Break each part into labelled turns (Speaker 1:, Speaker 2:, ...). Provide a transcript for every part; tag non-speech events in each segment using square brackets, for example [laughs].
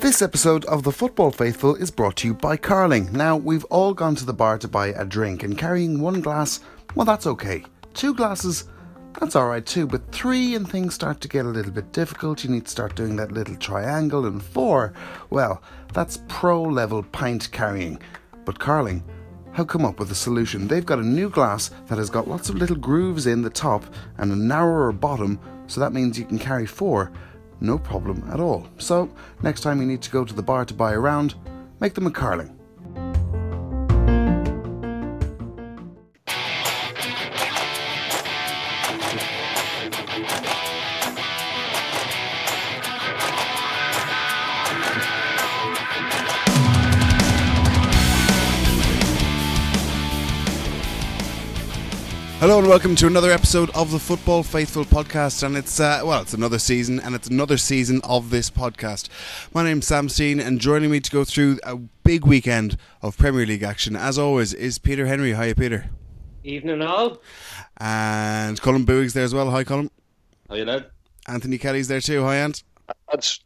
Speaker 1: This episode of The Football Faithful is brought to you by Carling. Now, we've all gone to the bar to buy a drink, and carrying one glass, well, that's okay. Two glasses, that's alright too, but three and things start to get a little bit difficult. You need to start doing that little triangle, and four, well, that's pro level pint carrying. But Carling have come up with a solution. They've got a new glass that has got lots of little grooves in the top and a narrower bottom, so that means you can carry four no problem at all. So, next time you need to go to the bar to buy a round, make them a carling. Hello and welcome to another episode of the Football Faithful podcast, and it's uh, well, it's another season, and it's another season of this podcast. My name's Sam Steen, and joining me to go through a big weekend of Premier League action, as always, is Peter Henry. Hi, Peter.
Speaker 2: Evening all.
Speaker 1: And Colm Bowick's there as well. Hi, Colm.
Speaker 3: How you lad?
Speaker 1: Anthony Kelly's there too. Hi, Ant.
Speaker 3: That's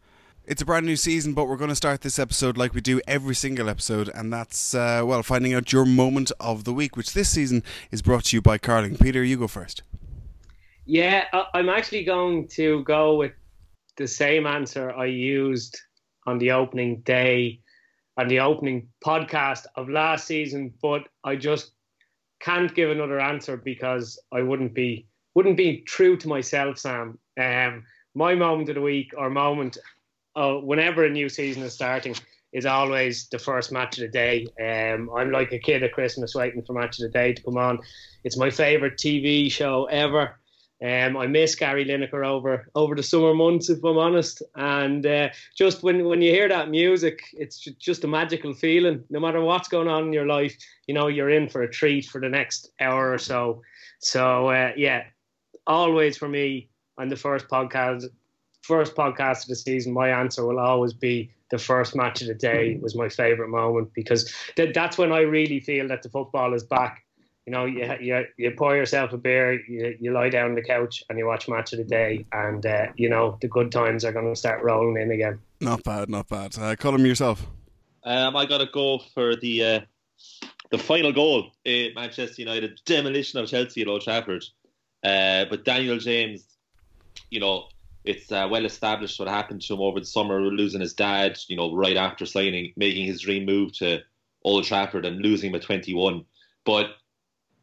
Speaker 1: It's a brand new season, but we're going to start this episode like we do every single episode, and that's, uh, well, finding out your moment of the week, which this season is brought to you by Carling. Peter, you go first.
Speaker 2: Yeah, I'm actually going to go with the same answer I used on the opening day, on the opening podcast of last season, but I just can't give another answer because I wouldn't be wouldn't be true to myself, Sam. Um, my moment of the week or moment uh, whenever a new season is starting is always the first match of the day. Um, I'm like a kid at Christmas waiting for match of the day to come on. It's my favourite TV show ever. Um, I miss Gary Lineker over over the summer months, if I'm honest. And uh, just when when you hear that music, it's just a magical feeling. No matter what's going on in your life, you know you're in for a treat for the next hour or so. So uh, yeah, always for me on the first podcast, first podcast of the season, my answer will always be the first match of the day was my favourite moment because th- that's when I really feel that the football is back. You know, you, you, you pour yourself a beer, you, you lie down on the couch and you watch match of the day, and uh, you know the good times are going to start rolling in again.
Speaker 1: Not bad, not bad. Uh, Colm, yourself.
Speaker 3: um, I got to go for the uh, the final goal in Manchester United demolition of Chelsea at Old Trafford. Uh, but Daniel James, you know, it's uh, well established what happened to him over the summer, losing his dad, you know, right after signing, making his dream move to Old Trafford and losing him at 21. But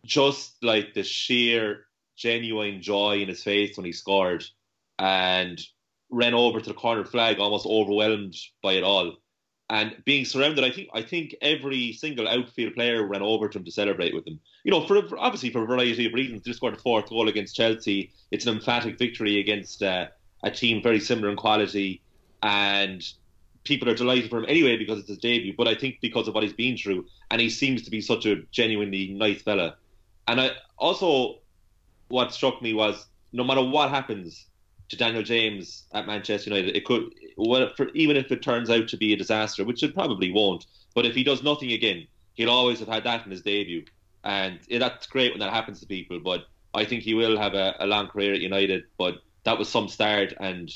Speaker 3: just like the sheer genuine joy in his face when he scored and ran over to the corner flag, almost overwhelmed by it all. And being surrounded, I think I think every single outfield player ran over to him to celebrate with him. You know, for, for obviously for a variety of reasons. They scored a fourth goal against Chelsea. It's an emphatic victory against uh, a team very similar in quality, and people are delighted for him anyway because it's his debut. But I think because of what he's been through, and he seems to be such a genuinely nice fella. And I also, what struck me was no matter what happens to Daniel James at Manchester United, it could, well, for, even if it turns out to be a disaster, which it probably won't. But if he does nothing again, he'll always have had that in his debut, and yeah, that's great when that happens to people. But I think he will have a, a long career at United. But that was some start, and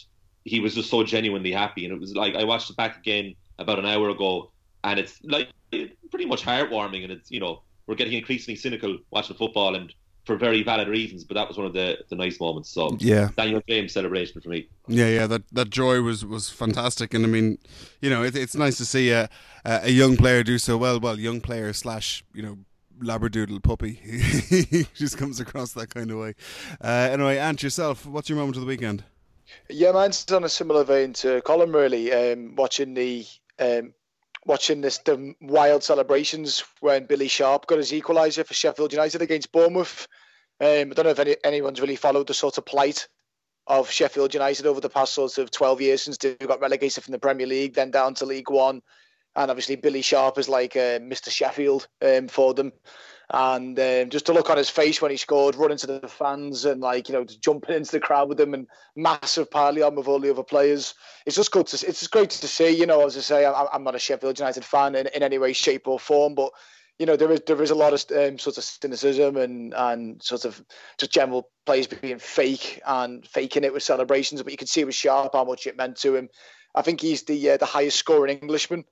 Speaker 3: he was just so genuinely happy. And it was like I watched it back again about an hour ago, and it's like pretty much heartwarming. And it's you know we're getting increasingly cynical watching football, and for very valid reasons. But that was one of the, the nice moments. So
Speaker 1: Yeah.
Speaker 3: Daniel James celebration for me.
Speaker 1: Yeah, yeah, that that joy was was fantastic, and I mean, you know, it, it's nice to see a a young player do so well. Well, young player slash you know labradoodle puppy, [laughs] he just comes across that kind of way. Uh, anyway, Ant, yourself, what's your moment of the weekend?
Speaker 4: Yeah, mine's on a similar vein to Colm. Really, um, watching the um, watching this the wild celebrations when Billy Sharp got his equaliser for Sheffield United against Bournemouth. Um, I don't know if any, anyone's really followed the sort of plight of Sheffield United over the past sort of 12 years since they got relegated from the Premier League, then down to League One. And obviously, Billy Sharp is like uh, Mr. Sheffield um, for them. And um, just to look on his face when he scored, running to the fans and like you know jumping into the crowd with them and massive parley on with all the other players. It's just good to it's great to see. You know, as I say, I'm, I'm not a Sheffield United fan in, in any way, shape or form, but you know, there is there is a lot of um, sort of cynicism and and sort of just general players being fake and faking it with celebrations. But you can see with Sharp how much it meant to him. I think he's the uh, the highest scoring Englishman,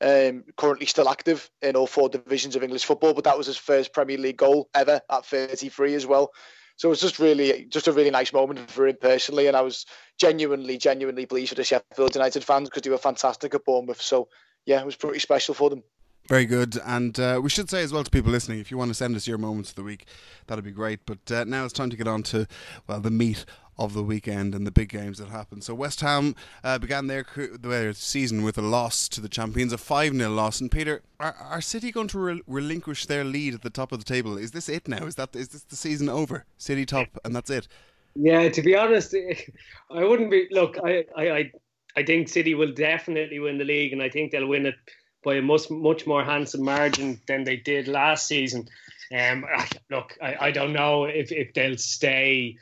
Speaker 4: um, currently still active in all four divisions of English football. But that was his first Premier League goal ever at 33 as well. So it was just really, just a really nice moment for him personally, and I was genuinely, genuinely pleased for the Sheffield United fans because they were fantastic at Bournemouth. So yeah, it was pretty special for them.
Speaker 1: Very good. And uh, we should say as well to people listening, if you want to send us your moments of the week, that'd be great. But uh, now it's time to get on to, well, the meat of the weekend and the big games that happened. So West Ham uh, began their, their season with a loss to the champions, a 5 0 loss. And Peter, are, are City going to re- relinquish their lead at the top of the table? Is this it now? Is that is this the season over? City top, and that's it?
Speaker 2: Yeah, to be honest, [laughs] I wouldn't be. Look, I, I, I think City will definitely win the league, and I think they'll win it by a much much more handsome margin than they did last season. Um, look, I, I don't know if, if they'll stay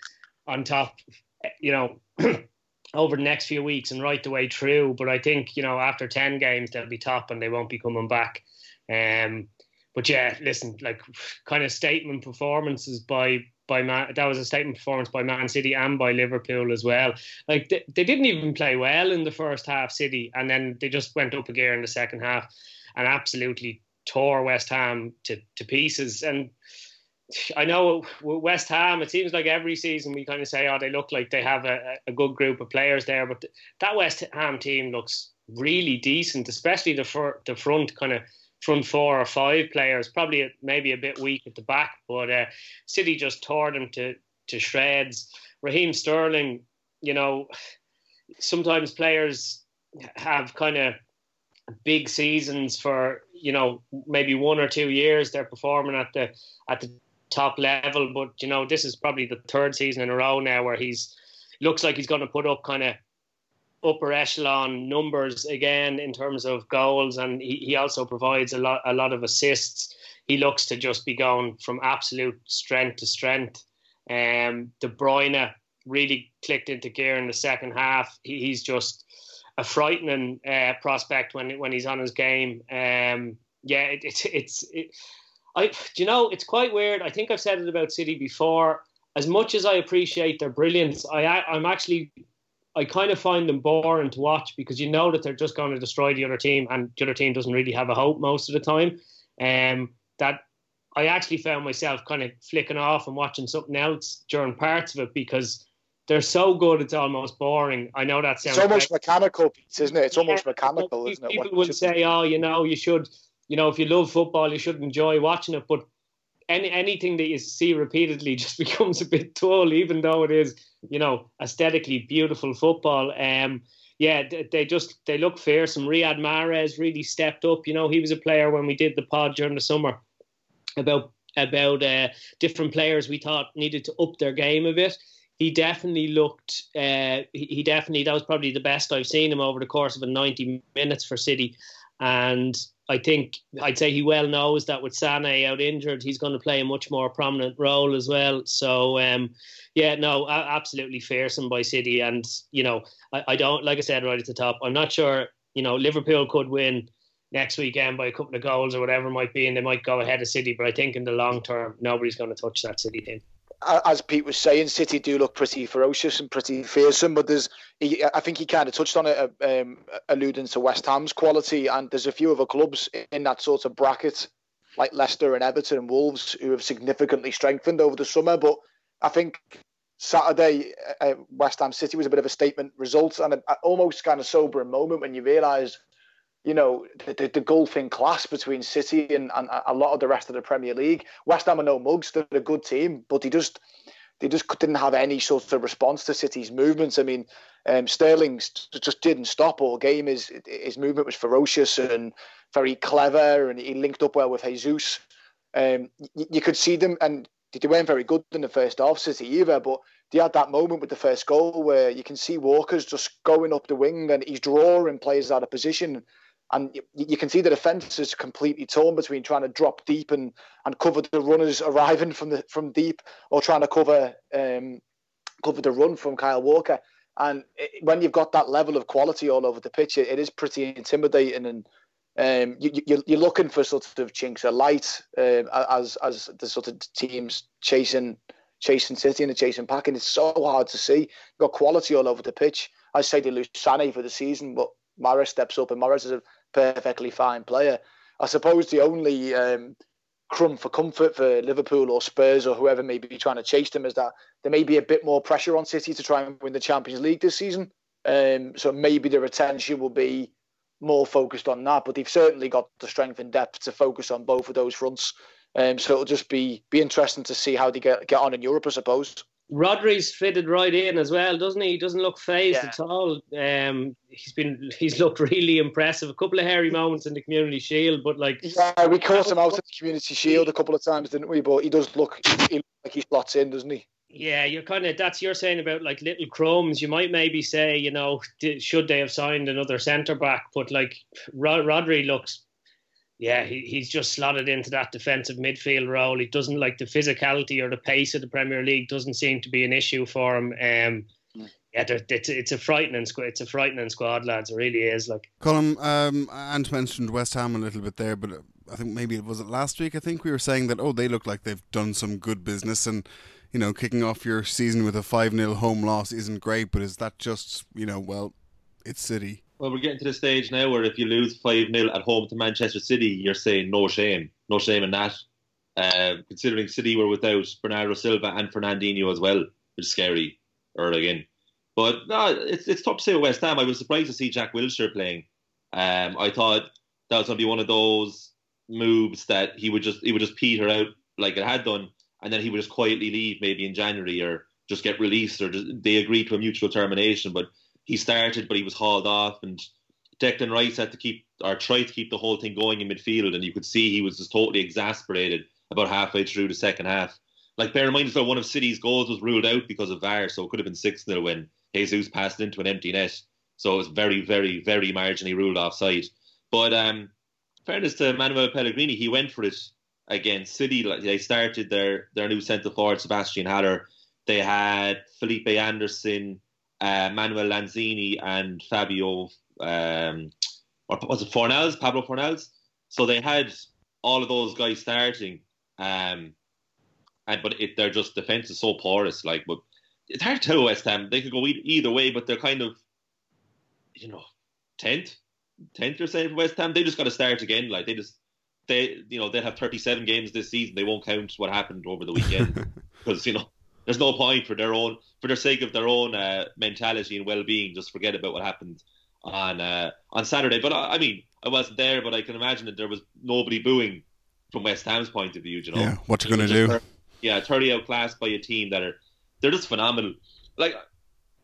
Speaker 2: on top, you know, [clears throat] over the next few weeks and right the way through. But I think you know after ten games they'll be top and they won't be coming back. Um, but yeah, listen, like kind of statement performances by by Man, that was a statement performance by Man City and by Liverpool as well. Like they, they didn't even play well in the first half, City, and then they just went up a gear in the second half and absolutely tore West Ham to, to pieces. And I know West Ham, it seems like every season we kind of say, oh, they look like they have a, a good group of players there, but that West Ham team looks really decent, especially the, fr- the front kind of front four or five players, probably maybe a bit weak at the back, but uh, City just tore them to, to shreds. Raheem Sterling, you know, sometimes players have kind of big seasons for you know maybe one or two years they're performing at the at the top level but you know this is probably the third season in a row now where he's looks like he's going to put up kind of upper echelon numbers again in terms of goals, and he, he also provides a lot a lot of assists. He looks to just be going from absolute strength to strength. Um, De Bruyne really clicked into gear in the second half. He, he's just a frightening uh, prospect when when he's on his game. Um, yeah, it, it, it's it, I you know it's quite weird. I think I've said it about City before. As much as I appreciate their brilliance, I I'm actually I kind of find them boring to watch because you know that they're just going to destroy the other team, and the other team doesn't really have a hope most of the time. Um, that I actually found myself kind of flicking off and watching something else during parts of it because they're so good it's almost boring. I know that sounds.
Speaker 4: It's almost mechanical, isn't it? It's yeah, almost mechanical, isn't
Speaker 2: it? People would say, "Oh, you know, you should, you know, if you love football, you should enjoy watching it." But any anything that you see repeatedly [laughs] just becomes a bit dull, even though it is, you know, aesthetically beautiful football. Um, yeah, they, just they look fearsome. Riyad Mahrez really stepped up. You know, he was a player when we did the pod during the summer about about uh, different players we thought needed to up their game a bit. He definitely looked. Uh, he definitely that was probably the best I've seen him over the course of a ninety minutes for City, and I think I'd say he well knows that with Sané out injured, he's going to play a much more prominent role as well. So, um, yeah, no, absolutely fearsome by City. And, you know, I, I, don't, like I said right at the top, I'm not sure, you know, Liverpool could win next weekend by a couple of goals or whatever it might be, and they might go ahead of City. But I think in the long term, nobody's going to touch that City team
Speaker 4: as Pete was saying, City do look pretty ferocious and pretty fearsome. But there's, he, I think he kind of touched on it, uh, um, alluding to West Ham's quality. And there's a few other clubs in that sort of bracket, like Leicester and Everton and Wolves, who have significantly strengthened over the summer. But I think Saturday, uh, uh West Ham City was a bit of a statement result and a, a almost kind of sobering moment when you realise you know, the, the, the golfing class between City and, and a lot of the rest of the Premier League. West Ham are no mugs; they're a good team, but they just they just didn't have any sort of response to City's movements. I mean, um, Sterling just didn't stop all game. His his movement was ferocious and very clever, and he linked up well with Jesus. Um, you, you could see them, and they weren't very good in the first half, City either. But they had that moment with the first goal where you can see Walker's just going up the wing and he's drawing players out of position and you, can see the defence is completely torn between trying to drop deep and, and cover the runners arriving from the from deep, or trying to cover um, cover the run from Kyle Walker. And it, when you've got that level of quality all over the pitch, it, it is pretty intimidating. And Um, you, are looking for sort of chinks of light um, as as the sort of teams chasing chasing City and chasing pack, and it's so hard to see. You've got quality all over the pitch. I say they lose Sané for the season, but Mahrez steps up, and Mahrez is a perfectly fine player. I suppose the only um, crumb for comfort for Liverpool or Spurs or whoever may be trying to chase them is that there may be a bit more pressure on City to try and win the Champions League this season. Um, so maybe the retention will be more focused on that. But they've certainly got the strength and depth to focus on both of those fronts. Um, so it'll just be be interesting to see how they get get on in Europe, I suppose.
Speaker 2: Rodri's fitted right in as well, doesn't he? He doesn't look fazed yeah. at all. Um, he's been he's looked really impressive. A couple of hairy moments in the Community Shield, but like
Speaker 4: yeah, we caught him out of the Community Shield a couple of times, didn't we? But he does look he, like he slots in, doesn't he?
Speaker 2: Yeah, you're kind of that's you're saying about like little crumbs. You might maybe say, you know, should they have signed another centre back? But like Rodri looks, yeah, he, he's just slotted into that defensive midfield role. He doesn't like the physicality or the pace of the Premier League doesn't seem to be an issue for him. Um, yeah, it's it's a frightening squad. It's a frightening squad, lads. It really is. Like
Speaker 1: Colm, um, Ant mentioned West Ham a little bit there, but I think maybe it was it last week. I think we were saying that oh, they look like they've done some good business and you know, kicking off your season with a 5 0 home loss isn't great, but is that just, you know, well, it's City?
Speaker 3: Well, we're getting to the stage now where if you lose 5 0 at home to Manchester City, you're saying no shame. No shame in that. Uh, considering City were without Bernardo Silva and Fernandinho as well, which is scary early in. But no, it's, it's tough to say West Ham. I was surprised to see Jack Wilshere playing. Um, I thought that was going to be one of those moves that he would just he would just peter out like it had done and then he would just quietly leave maybe in January or just get released or just, they agreed to a mutual termination. But he started, but he was hauled off, and Declan Rice had to keep or try to keep the whole thing going in midfield, and you could see he was just totally exasperated about halfway through the second half. Like bear in mind as one of City's goals was ruled out because of VAR, so it could have been six 0 when Jesus passed into an empty net. So it was very, very, very marginally ruled offside. But um, fairness to Manuel Pellegrini, he went for it against City. They started their their new centre forward Sebastian Haller. They had Felipe Anderson, uh, Manuel Lanzini, and Fabio. Um, or was it Fornals? Pablo Fornals. So they had all of those guys starting. Um, and but it, they're just defense is so porous. Like, but it's hard to tell West Ham. They could go either way, but they're kind of, you know, tenth, tenth. You're saying West Ham. They just got to start again. Like they just they you know they'll have 37 games this season. They won't count what happened over the weekend [laughs] because you know there's no point for their own for their sake of their own uh, mentality and well-being. Just forget about what happened on uh, on Saturday. But I, I, mean, I wasn't there, but I can imagine that there was nobody booing from West Ham's point of view. You know,
Speaker 1: yeah, what you going to do?
Speaker 3: Yeah, 30 outclassed by a team that are they're just phenomenal. Like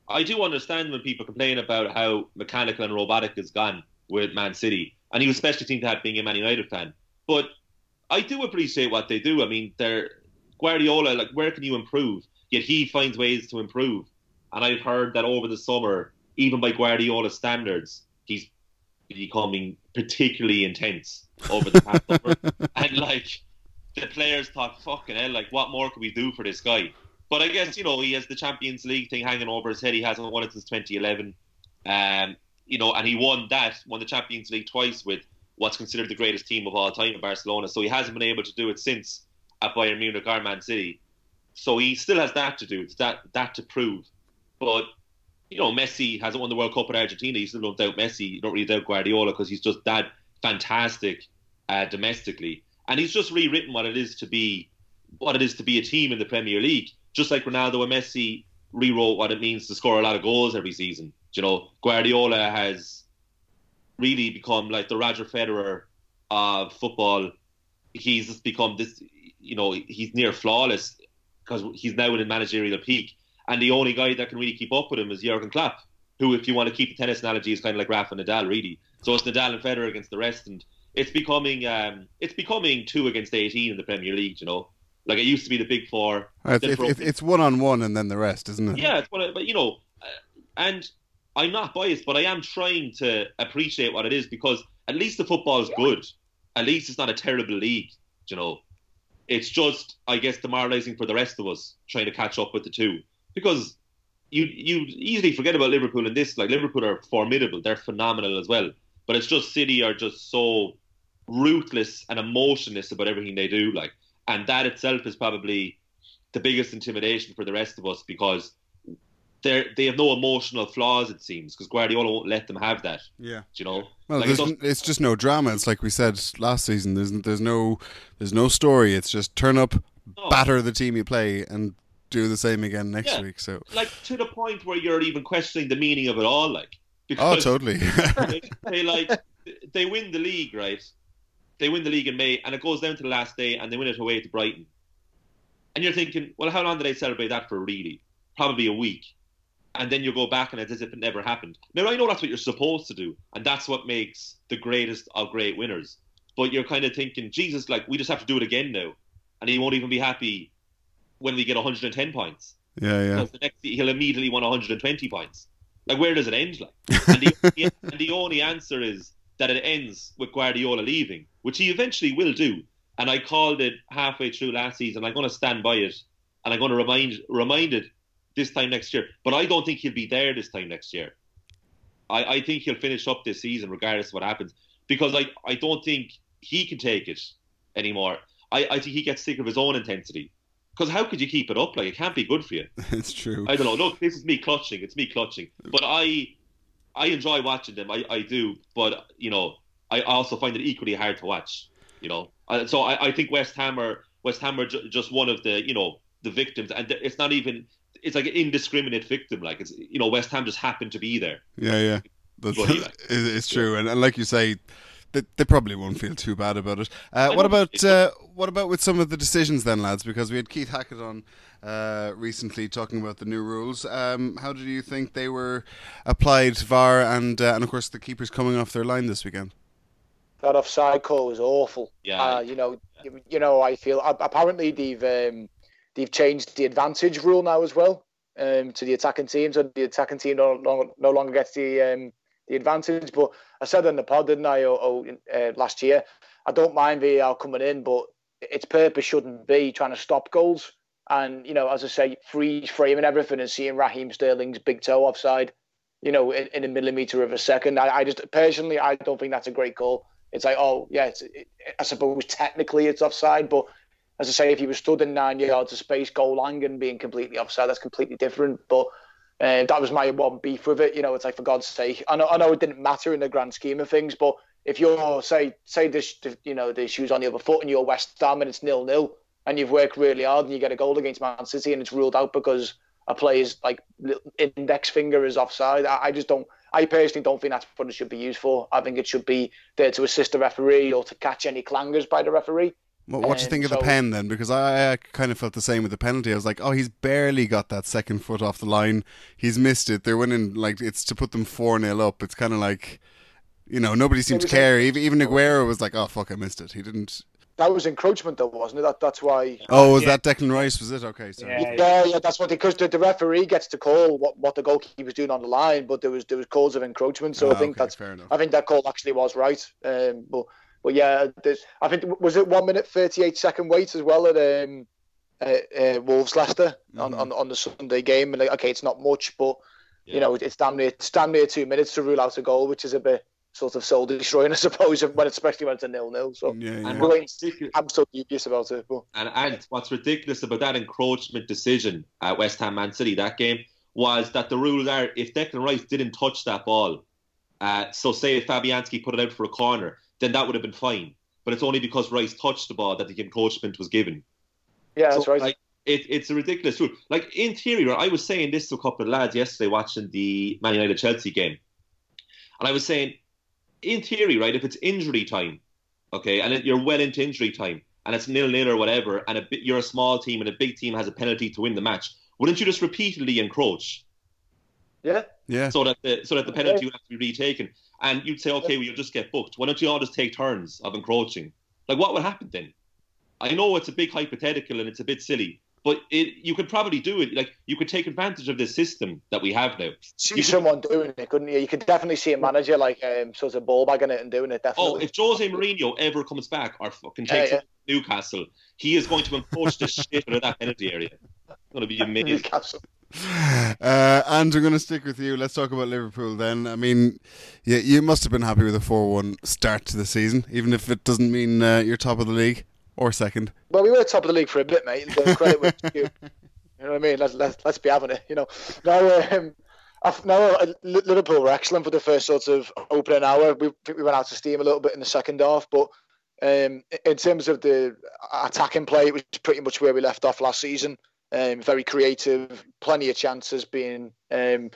Speaker 3: I do understand when people complain about how mechanical and robotic is gone with Man City, and you especially to have being a Man United fan. But I do appreciate what they do. I mean, they're Guardiola. Like, where can you improve? Yet he finds ways to improve. And I've heard that over the summer, even by Guardiola standards, he's becoming particularly intense over the past summer. [laughs] And like the players thought, fucking hell, like what more can we do for this guy? But I guess you know he has the Champions League thing hanging over his head. He hasn't won it since 2011. Um, you know, and he won that, won the Champions League twice with what's considered the greatest team of all time in Barcelona. So he hasn't been able to do it since at Bayern Munich or Man City. So he still has that to do. It's that that to prove. But you know, Messi hasn't won the World Cup in Argentina. You still don't doubt Messi. You don't really doubt Guardiola because he's just that fantastic uh, domestically, and he's just rewritten what it is to be what it is to be a team in the Premier League. Just like Ronaldo and Messi rewrote what it means to score a lot of goals every season. You know, Guardiola has really become like the Roger Federer of football. He's just become this, you know, he's near flawless because he's now in a managerial peak. And the only guy that can really keep up with him is Jurgen Klopp, who, if you want to keep the tennis analogy, is kind of like Rafa Nadal, really. So it's Nadal and Federer against the rest, and it's becoming um, it's becoming two against eighteen in the Premier League. You know, like it used to be the big four.
Speaker 1: It's, it's, it's one on one, and then the rest, isn't it?
Speaker 3: Yeah, it's one. But you know, uh, and I'm not biased, but I am trying to appreciate what it is because at least the football is good. At least it's not a terrible league, you know. It's just, I guess, demoralising for the rest of us trying to catch up with the two because you you easily forget about Liverpool in this. Like Liverpool are formidable, they're phenomenal as well. But it's just City are just so ruthless and emotionless about everything they do. Like, and that itself is probably the biggest intimidation for the rest of us because they they have no emotional flaws. It seems because Guardiola won't let them have that.
Speaker 5: Yeah, do
Speaker 3: you know.
Speaker 5: Well, it's just no drama. It's like we said last season. There's there's no there's no story. It's just turn up, no. batter the team you play, and do the same again next yeah. week. So
Speaker 3: like to the point where you're even questioning the meaning of it all. Like
Speaker 5: oh, totally. [laughs]
Speaker 3: they, they like they win the league, right? They win the league in May, and it goes down to the last day, and they win it away to Brighton. And you're thinking, well, how long did they celebrate that for? Really, probably a week. And then you go back and it's as if it never happened. Now I know that's what you're supposed to do, and that's what makes the greatest of great winners. But you're kind of thinking, Jesus, like we just have to do it again now, and he won't even be happy when we get 110 points.
Speaker 5: Yeah, yeah.
Speaker 3: Because the next he'll immediately want 120 points. Like where does it end? Like, and the, [laughs] and the only answer is that it ends with Guardiola leaving, which he eventually will do. And I called it halfway through last season. I'm going to stand by it, and I'm going to remind remind it this time next year. But I don't think he'll be there this time next year. I, I think he'll finish up this season regardless of what happens because I, I don't think he can take it anymore. I, I think he gets sick of his own intensity. Because how could you keep it up? Like it can't be good for you. [laughs]
Speaker 5: it's true.
Speaker 3: I don't know. Look, this is me clutching. It's me clutching. But I I enjoy watching them. I, I do. But you know, I also find it equally hard to watch. You know, uh, so I, I think West Ham are West Ham are ju- just one of the you know the victims, and it's not even it's like an indiscriminate victim. Like it's you know West Ham just happened to be there.
Speaker 5: Yeah, yeah, That's, [laughs] it's true. And, and like you say, they, they probably won't feel too bad about it. Uh, what about uh, what about with some of the decisions then, lads? Because we had Keith Hackett on uh, recently talking about the new rules. Um, how did you think they were applied, VAR, and uh, and of course the keepers coming off their line this weekend?
Speaker 4: That offside call was awful.
Speaker 3: Yeah, uh,
Speaker 4: you know, you, you, know, I feel apparently they've um, they've changed the advantage rule now as well um, to the attacking team, so the attacking team no, no, no longer gets the um, the advantage. But I said in the pod, didn't I, or, or uh, last year, I don't mind VAR coming in, but its purpose shouldn't be trying to stop goals. And you know, as I say, freeze framing everything and seeing Raheem Sterling's big toe offside, you know, in, in a millimeter of a second. I, I, just personally, I don't think that's a great call. It's like, oh yeah, it's, it, I suppose technically it's offside, but as I say, if he was stood in nine yards of space, goal line and being completely offside, that's completely different. But uh, that was my one beef with it. You know, it's like for God's sake, I know, I know it didn't matter in the grand scheme of things, but if you're say say this, you know, the shoes on the other foot and you're West Ham and it's nil nil, and you've worked really hard and you get a goal against Man City and it's ruled out because a player's like index finger is offside. I, I just don't. I personally don't think that's what it should be used for. I think it should be there to assist the referee or to catch any clangers by the referee.
Speaker 5: What, what do you think of so, the pen then? Because I, I, kind of felt the same with the penalty. I was like, oh, he's barely got that second foot off the line. He's missed it. They're winning like it's to put them four 0 up. It's kind of like, you know, nobody seemed to care. Even even Aguero was like, oh fuck, I missed it. He didn't.
Speaker 4: That was encroachment, though, wasn't it? That that's why.
Speaker 5: Oh, was yeah. that Declan Rice? Was it okay? Sorry.
Speaker 4: Yeah, yeah, yeah that's what because the, the, referee gets to call what, what the goalkeeper was doing on the line, but there was there was calls of encroachment. So oh, I think okay, that's I think that call actually was right. Um, but but yeah, I think was it one minute thirty eight second wait as well at um, uh, uh, Wolves Leicester mm-hmm. on, on on the Sunday game. And like, okay, it's not much, but yeah. you know it's damn near it's damn near two minutes to rule out a goal, which is a bit sort of soul destroying, [laughs] I suppose, when especially when it's a nil nil. So yeah, yeah. I'm so dubious about it. But.
Speaker 3: And and what's ridiculous about that encroachment decision at West Ham Man City that game was that the rules are if Declan Rice didn't touch that ball, uh, so say if Fabianski put it out for a corner, then that would have been fine. But it's only because Rice touched the ball that the encroachment was given.
Speaker 4: Yeah, that's right.
Speaker 3: Like, it, it's a ridiculous rule. Like in theory, I was saying this to a couple of lads yesterday watching the Man United Chelsea game, and I was saying, in theory, right, if it's injury time, okay, and you're well into injury time, and it's nil nil or whatever, and a, you're a small team and a big team has a penalty to win the match, wouldn't you just repeatedly encroach?
Speaker 4: Yeah.
Speaker 5: Yeah.
Speaker 3: So that the so that the penalty would have to be retaken and you'd say, okay, well, you'll just get booked. Why don't you all just take turns of encroaching? Like, what would happen then? I know it's a big hypothetical and it's a bit silly, but it, you could probably do it. Like, you could take advantage of this system that we have now.
Speaker 4: See
Speaker 3: you
Speaker 4: someone could, doing it, couldn't you? You could definitely see a manager like um, sort of ball bagging it and doing it. Definitely.
Speaker 3: Oh, if Jose Mourinho ever comes back or fucking takes yeah, yeah. Newcastle, he is going to encroach the shit out of that penalty area. It's going to be [laughs] amazing. Newcastle. [laughs]
Speaker 5: Uh, and we're going to stick with you. Let's talk about Liverpool then. I mean, yeah, you must have been happy with a 4 1 start to the season, even if it doesn't mean uh, you're top of the league or second.
Speaker 4: Well, we were top of the league for a bit, mate. The credit was you. [laughs] You know what I mean? Let's, let's, let's be having it, you know. Now, um, no, uh, Liverpool were excellent for the first sort of opening hour. We we went out of steam a little bit in the second half, but um, in terms of the attacking play, it was pretty much where we left off last season. Um, very creative, plenty of chances being um,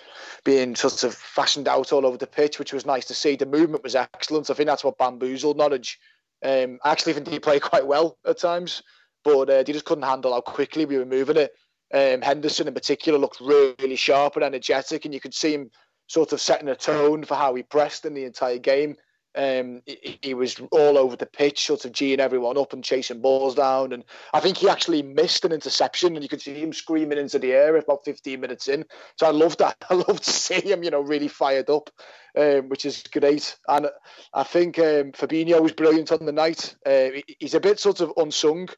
Speaker 4: being sort of fashioned out all over the pitch, which was nice to see. The movement was excellent. I think that's what bamboozled Norwich. Um, I actually think they played quite well at times, but uh, they just couldn't handle how quickly we were moving it. Um, Henderson in particular looked really sharp and energetic, and you could see him sort of setting a tone for how he pressed in the entire game. Um, he, he, was all over the pitch, sort of geeing everyone up and chasing balls down. And I think he actually missed an interception, and you could see him screaming into the air about 15 minutes in. So I love that. [laughs] I love to see him, you know, really fired up, um, which is great. And I think um, Fabinho was brilliant on the night. Uh, he's a bit sort of unsung.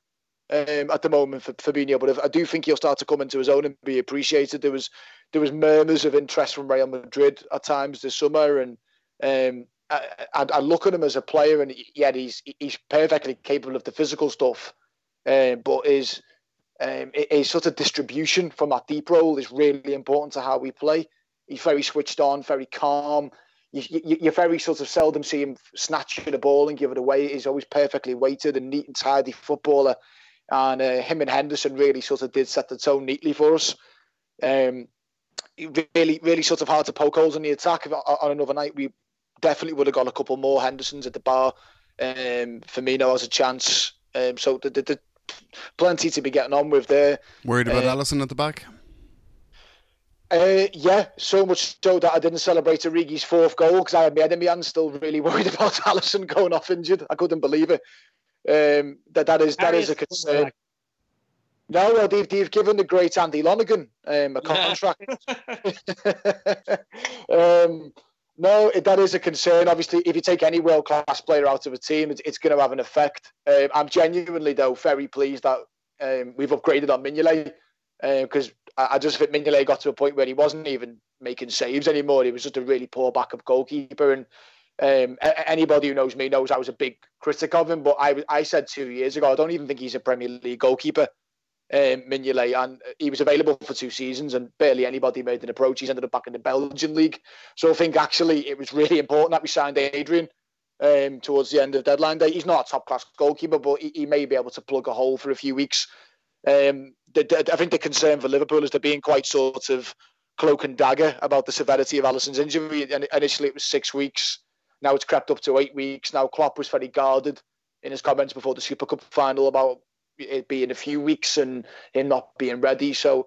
Speaker 4: Um, at the moment for Fabinho, but I do think he'll start to come into his own and be appreciated. There was there was murmurs of interest from Real Madrid at times this summer, and um, I, I, look at him as a player, and yet he's he's perfectly capable of the physical stuff, uh, but his um, his sort of distribution from that deep role is really important to how we play. He's very switched on, very calm. You, you, you very sort of seldom see him snatch the ball and give it away. He's always perfectly weighted and neat and tidy footballer. And uh, him and Henderson really sort of did set the tone neatly for us. Um, really, really sort of hard to poke holes in the attack. On another night, we definitely would have got a couple more Hendersons at the bar. Um, Firmino has a chance. Um, so the, the, the, plenty to be getting on with there.
Speaker 5: Worried about uh, Alisson at the back?
Speaker 4: Uh, yeah, so much so that I didn't celebrate Origi's fourth goal because I had my head in my hand, still really [laughs] worried about [laughs] Alisson going off injured. I couldn't believe it. Um, that that is that is a concern. No, well, they've, they've given the great Andy Lonergan um, a contract. [laughs] um, no, that is a concern. Obviously, if you take any world class player out of a team, it's, it's going to have an effect. Um, I'm genuinely, though, very pleased that um, we've upgraded on Mignolet because uh, I, I, just think Mignolet got to a point where he wasn't even making saves anymore. He was just a really poor backup goalkeeper. And um, anybody who knows me knows I was a big critic of him. But I, I said two years ago, I don't even think he's a Premier League goalkeeper um, Mignolet, and he was available for two seasons, and barely anybody made an approach. He's ended up back in the Belgian league, so I think actually it was really important that we signed Adrian um, towards the end of deadline day. He's not a top class goalkeeper, but he, he, may be able to plug a hole for a few weeks. Um, the, the, I think the concern for Liverpool is they're being quite sort of cloak and dagger about the severity of Alisson's injury. And initially, it was six weeks. Now it's crept up to eight weeks. Now Klopp was very guarded in his comments before the Super Cup final about it being a few weeks and him not being ready. So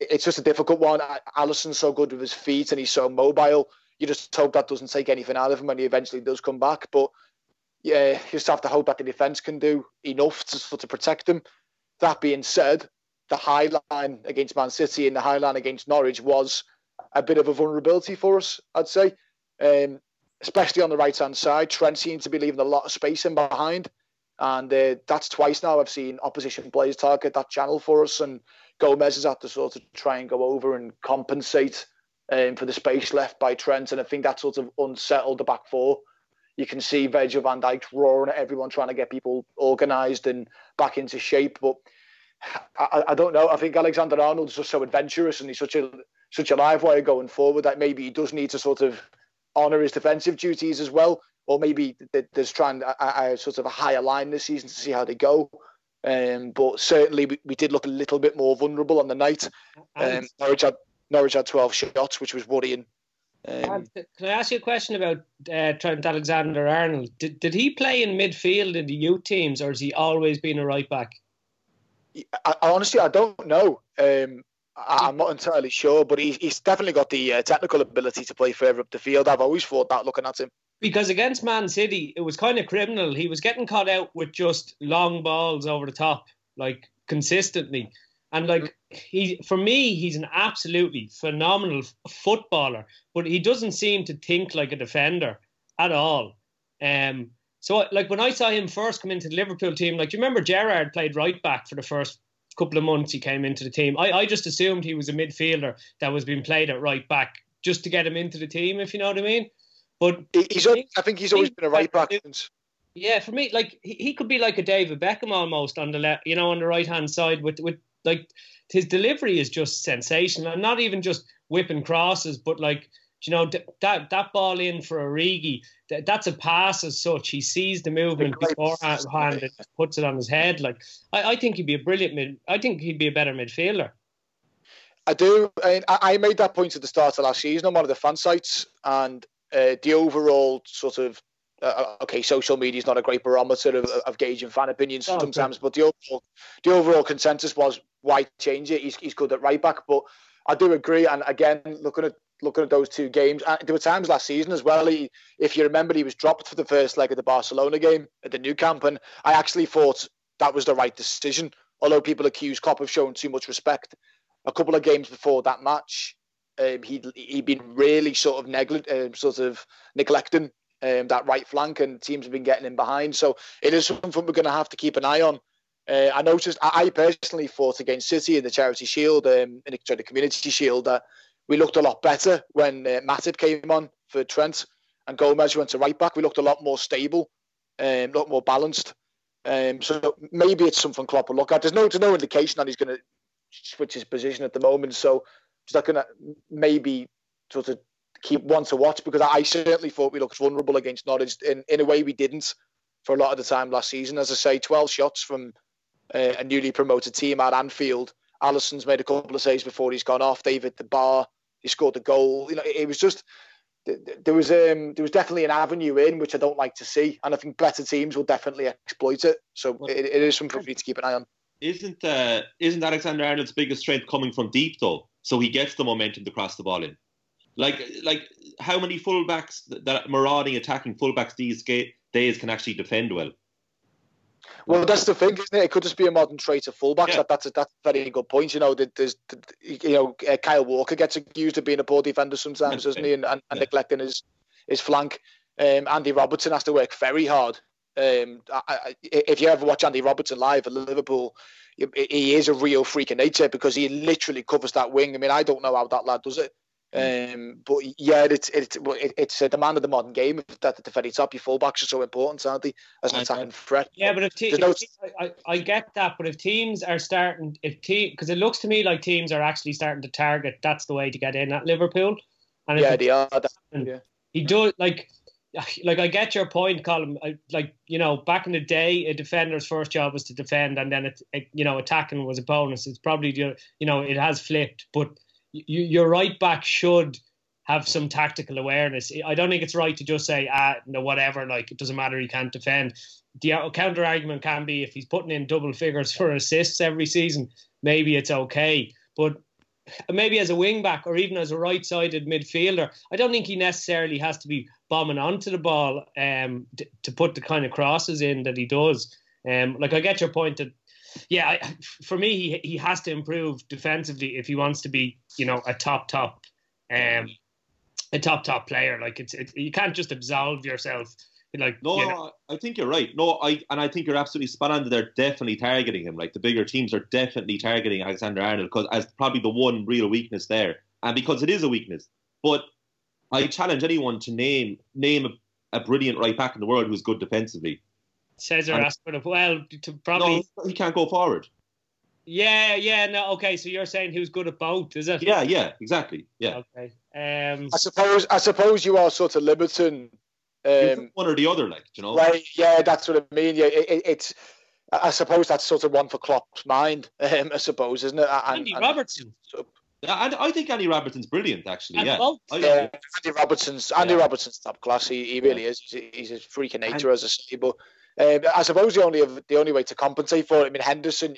Speaker 4: it's just a difficult one. Alisson's so good with his feet and he's so mobile. You just hope that doesn't take anything out of him when he eventually does come back. But yeah, you just have to hope that the defence can do enough to, to protect him. That being said, the high line against Man City and the high line against Norwich was a bit of a vulnerability for us, I'd say. Um, especially on the right hand side. Trent seemed to be leaving a lot of space in behind. And uh, that's twice now I've seen opposition players target that channel for us. And Gomez has had to sort of try and go over and compensate um, for the space left by Trent. And I think that sort of unsettled the back four. You can see Virgil van Dijk roaring at everyone, trying to get people organised and back into shape. But I, I, don't know. I think Alexander Arnold's just so adventurous and he's such a such a live wire going forward that maybe he does need to sort of honour his defensive duties as well or maybe there's trying a, sort of a higher line this season to see how they go. Um, but certainly we, we, did look a little bit more vulnerable on the night. Um, Norwich had Norwich had 12 shots, which was worrying. Um,
Speaker 2: can I ask you a question about uh, Trent Alexander Arnold? Did, did he play in midfield in the youth teams, or has he always been a right back?
Speaker 4: I, honestly, I don't know. Um, I, am not entirely sure, but he's, he's definitely got the uh, technical ability to play further up the field. I've always thought that looking at him
Speaker 2: because against Man City, it was kind of criminal. He was getting caught out with just long balls over the top, like consistently. And like he, for me, he's an absolutely phenomenal footballer, but he doesn't seem to think like a defender at all. Um, so like when I saw him first come into the Liverpool team, like you remember Gerrard played right back for the first couple of months he came into the team. I, I just assumed he was a midfielder that was being played at right back just to get him into the team, if you know what I mean. But
Speaker 4: he's, I think he's always been a right back.
Speaker 2: Yeah, for me, like he, he could be like a David Beckham almost on the left, you know, on the right hand side with with like his delivery is just sensational, and not even just whipping crosses, but like you know that that ball in for Origi, that, that's a pass as such. He sees the movement beforehand and puts it on his head. Like I, I think he'd be a brilliant mid. I think he'd be a better midfielder.
Speaker 4: I do. I, I made that point at the start of last season on one of the fan sites, and uh, the overall sort of uh, uh, okay, social media is not a great barometer of, of gauging fan opinions oh, sometimes, okay. but the overall the overall consensus was why change it? He's, he's good at right back, but I do agree. And again, looking at looking at those two games, uh, there were times last season as well. He, if you remember, he was dropped for the first leg of the Barcelona game at the Nou Camp, and I actually thought that was the right decision. Although people accuse Klopp of showing too much respect, a couple of games before that match, um, he'd he'd been really sort of negligent, um, sort of neglecting um, that right flank, and teams have been getting in behind. So it is something we're going to have to keep an eye on. Uh, I noticed, I personally thought against City in the Charity Shield, um, in the, the Community Shield, that we looked a lot better when uh, Matip came on for Trent and Gomez went to right back. We looked a lot more stable, um, a lot more balanced. Um, so maybe it's something Klopp will look at. There's no, there's no indication that he's going to switch his position at the moment. So is that going to maybe sort of keep one to watch because I certainly thought we looked vulnerable against Norwich in, in a way we didn't for a lot of the time last season. As I say, 12 shots from uh, a newly promoted team at Anfield. Alisson's made a couple of saves before he's gone off. David the bar, he scored the goal. You know, it, it was just there was um, there was definitely an avenue in which I don't like to see, and I think better teams will definitely exploit it. So it, it is something for me to keep an eye on.
Speaker 3: Isn't uh, isn't Alexander Arnold's biggest strength coming from deep though? So he gets the momentum to cross the ball in. Like like how many fullbacks that marauding attacking fullbacks these days can actually defend well?
Speaker 4: Well, that's the thing, isn't it? It could just be a modern trait of fullbacks. Yeah. That, that's a, that's a very good point. You know, there's, you know, uh, Kyle Walker gets accused of being a poor defender sometimes, doesn't he? And, and, and yeah. neglecting his his flank. Um, Andy Robertson has to work very hard. Um, I, I, if you ever watch Andy Robertson live at Liverpool, he is a real freak of nature because he literally covers that wing. I mean, I don't know how that lad does it. Um, but yeah, it's it's it's a demand of the modern game that at the very top your fullbacks are so important, aren't they, as an attacking threat?
Speaker 2: Yeah, but if, te- no... I, I get that, but if teams are starting, if team because it looks to me like teams are actually starting to target, that's the way to get in at Liverpool.
Speaker 4: And yeah, they are. Yeah.
Speaker 2: He does like [laughs] like I get your point, Colm. I, like you know, back in the day, a defender's first job was to defend, and then it, it, you know attacking was a bonus. It's probably you know it has flipped, but you, your right back should have some tactical awareness. I don't think it's right to just say, ah, no, whatever, like it doesn't matter, he can't defend. The counter argument can be if he's putting in double figures for assists every season, maybe it's okay. But maybe as a wing back or even as a right sided midfielder, I don't think he necessarily has to be bombing onto the ball um, to, to put the kind of crosses in that he does. Um, like I get your point that yeah, I, for me, he he has to improve defensively if he wants to be, you know, a top top, um, a top top player. Like it's, it, you can't just absolve yourself. Like
Speaker 3: no,
Speaker 2: you know.
Speaker 3: I think you're right. No, I and I think you're absolutely spot on. That they're definitely targeting him. Like the bigger teams are definitely targeting Alexander Arnold because as probably the one real weakness there, and because it is a weakness. But I challenge anyone to name name a, a brilliant right back in the world who's good defensively.
Speaker 2: Cesar Aspinall. Well, to probably
Speaker 3: no, he can't go forward.
Speaker 2: Yeah, yeah, no, okay. So you're saying who's good at both, is it?
Speaker 3: Yeah, yeah, exactly. Yeah.
Speaker 2: Okay. Um,
Speaker 4: I suppose I suppose you are sort of Liberton. Um,
Speaker 3: one or the other, like you know.
Speaker 4: Right. Yeah, that's what I mean. Yeah, it, it, it's. I suppose that's sort of one for Klopp's mind. [laughs] Um, I suppose, isn't it?
Speaker 2: And, Andy and, Robertson.
Speaker 3: So, I, I think Andy Robertson's brilliant, actually. And yeah,
Speaker 4: I, yeah. Andy Robertson's Andy yeah. Robertson's top class. He, he really yeah. is. He's, he's a freak of nature, and, as I say. But um, I suppose the only the only way to compensate for it. I mean, Henderson.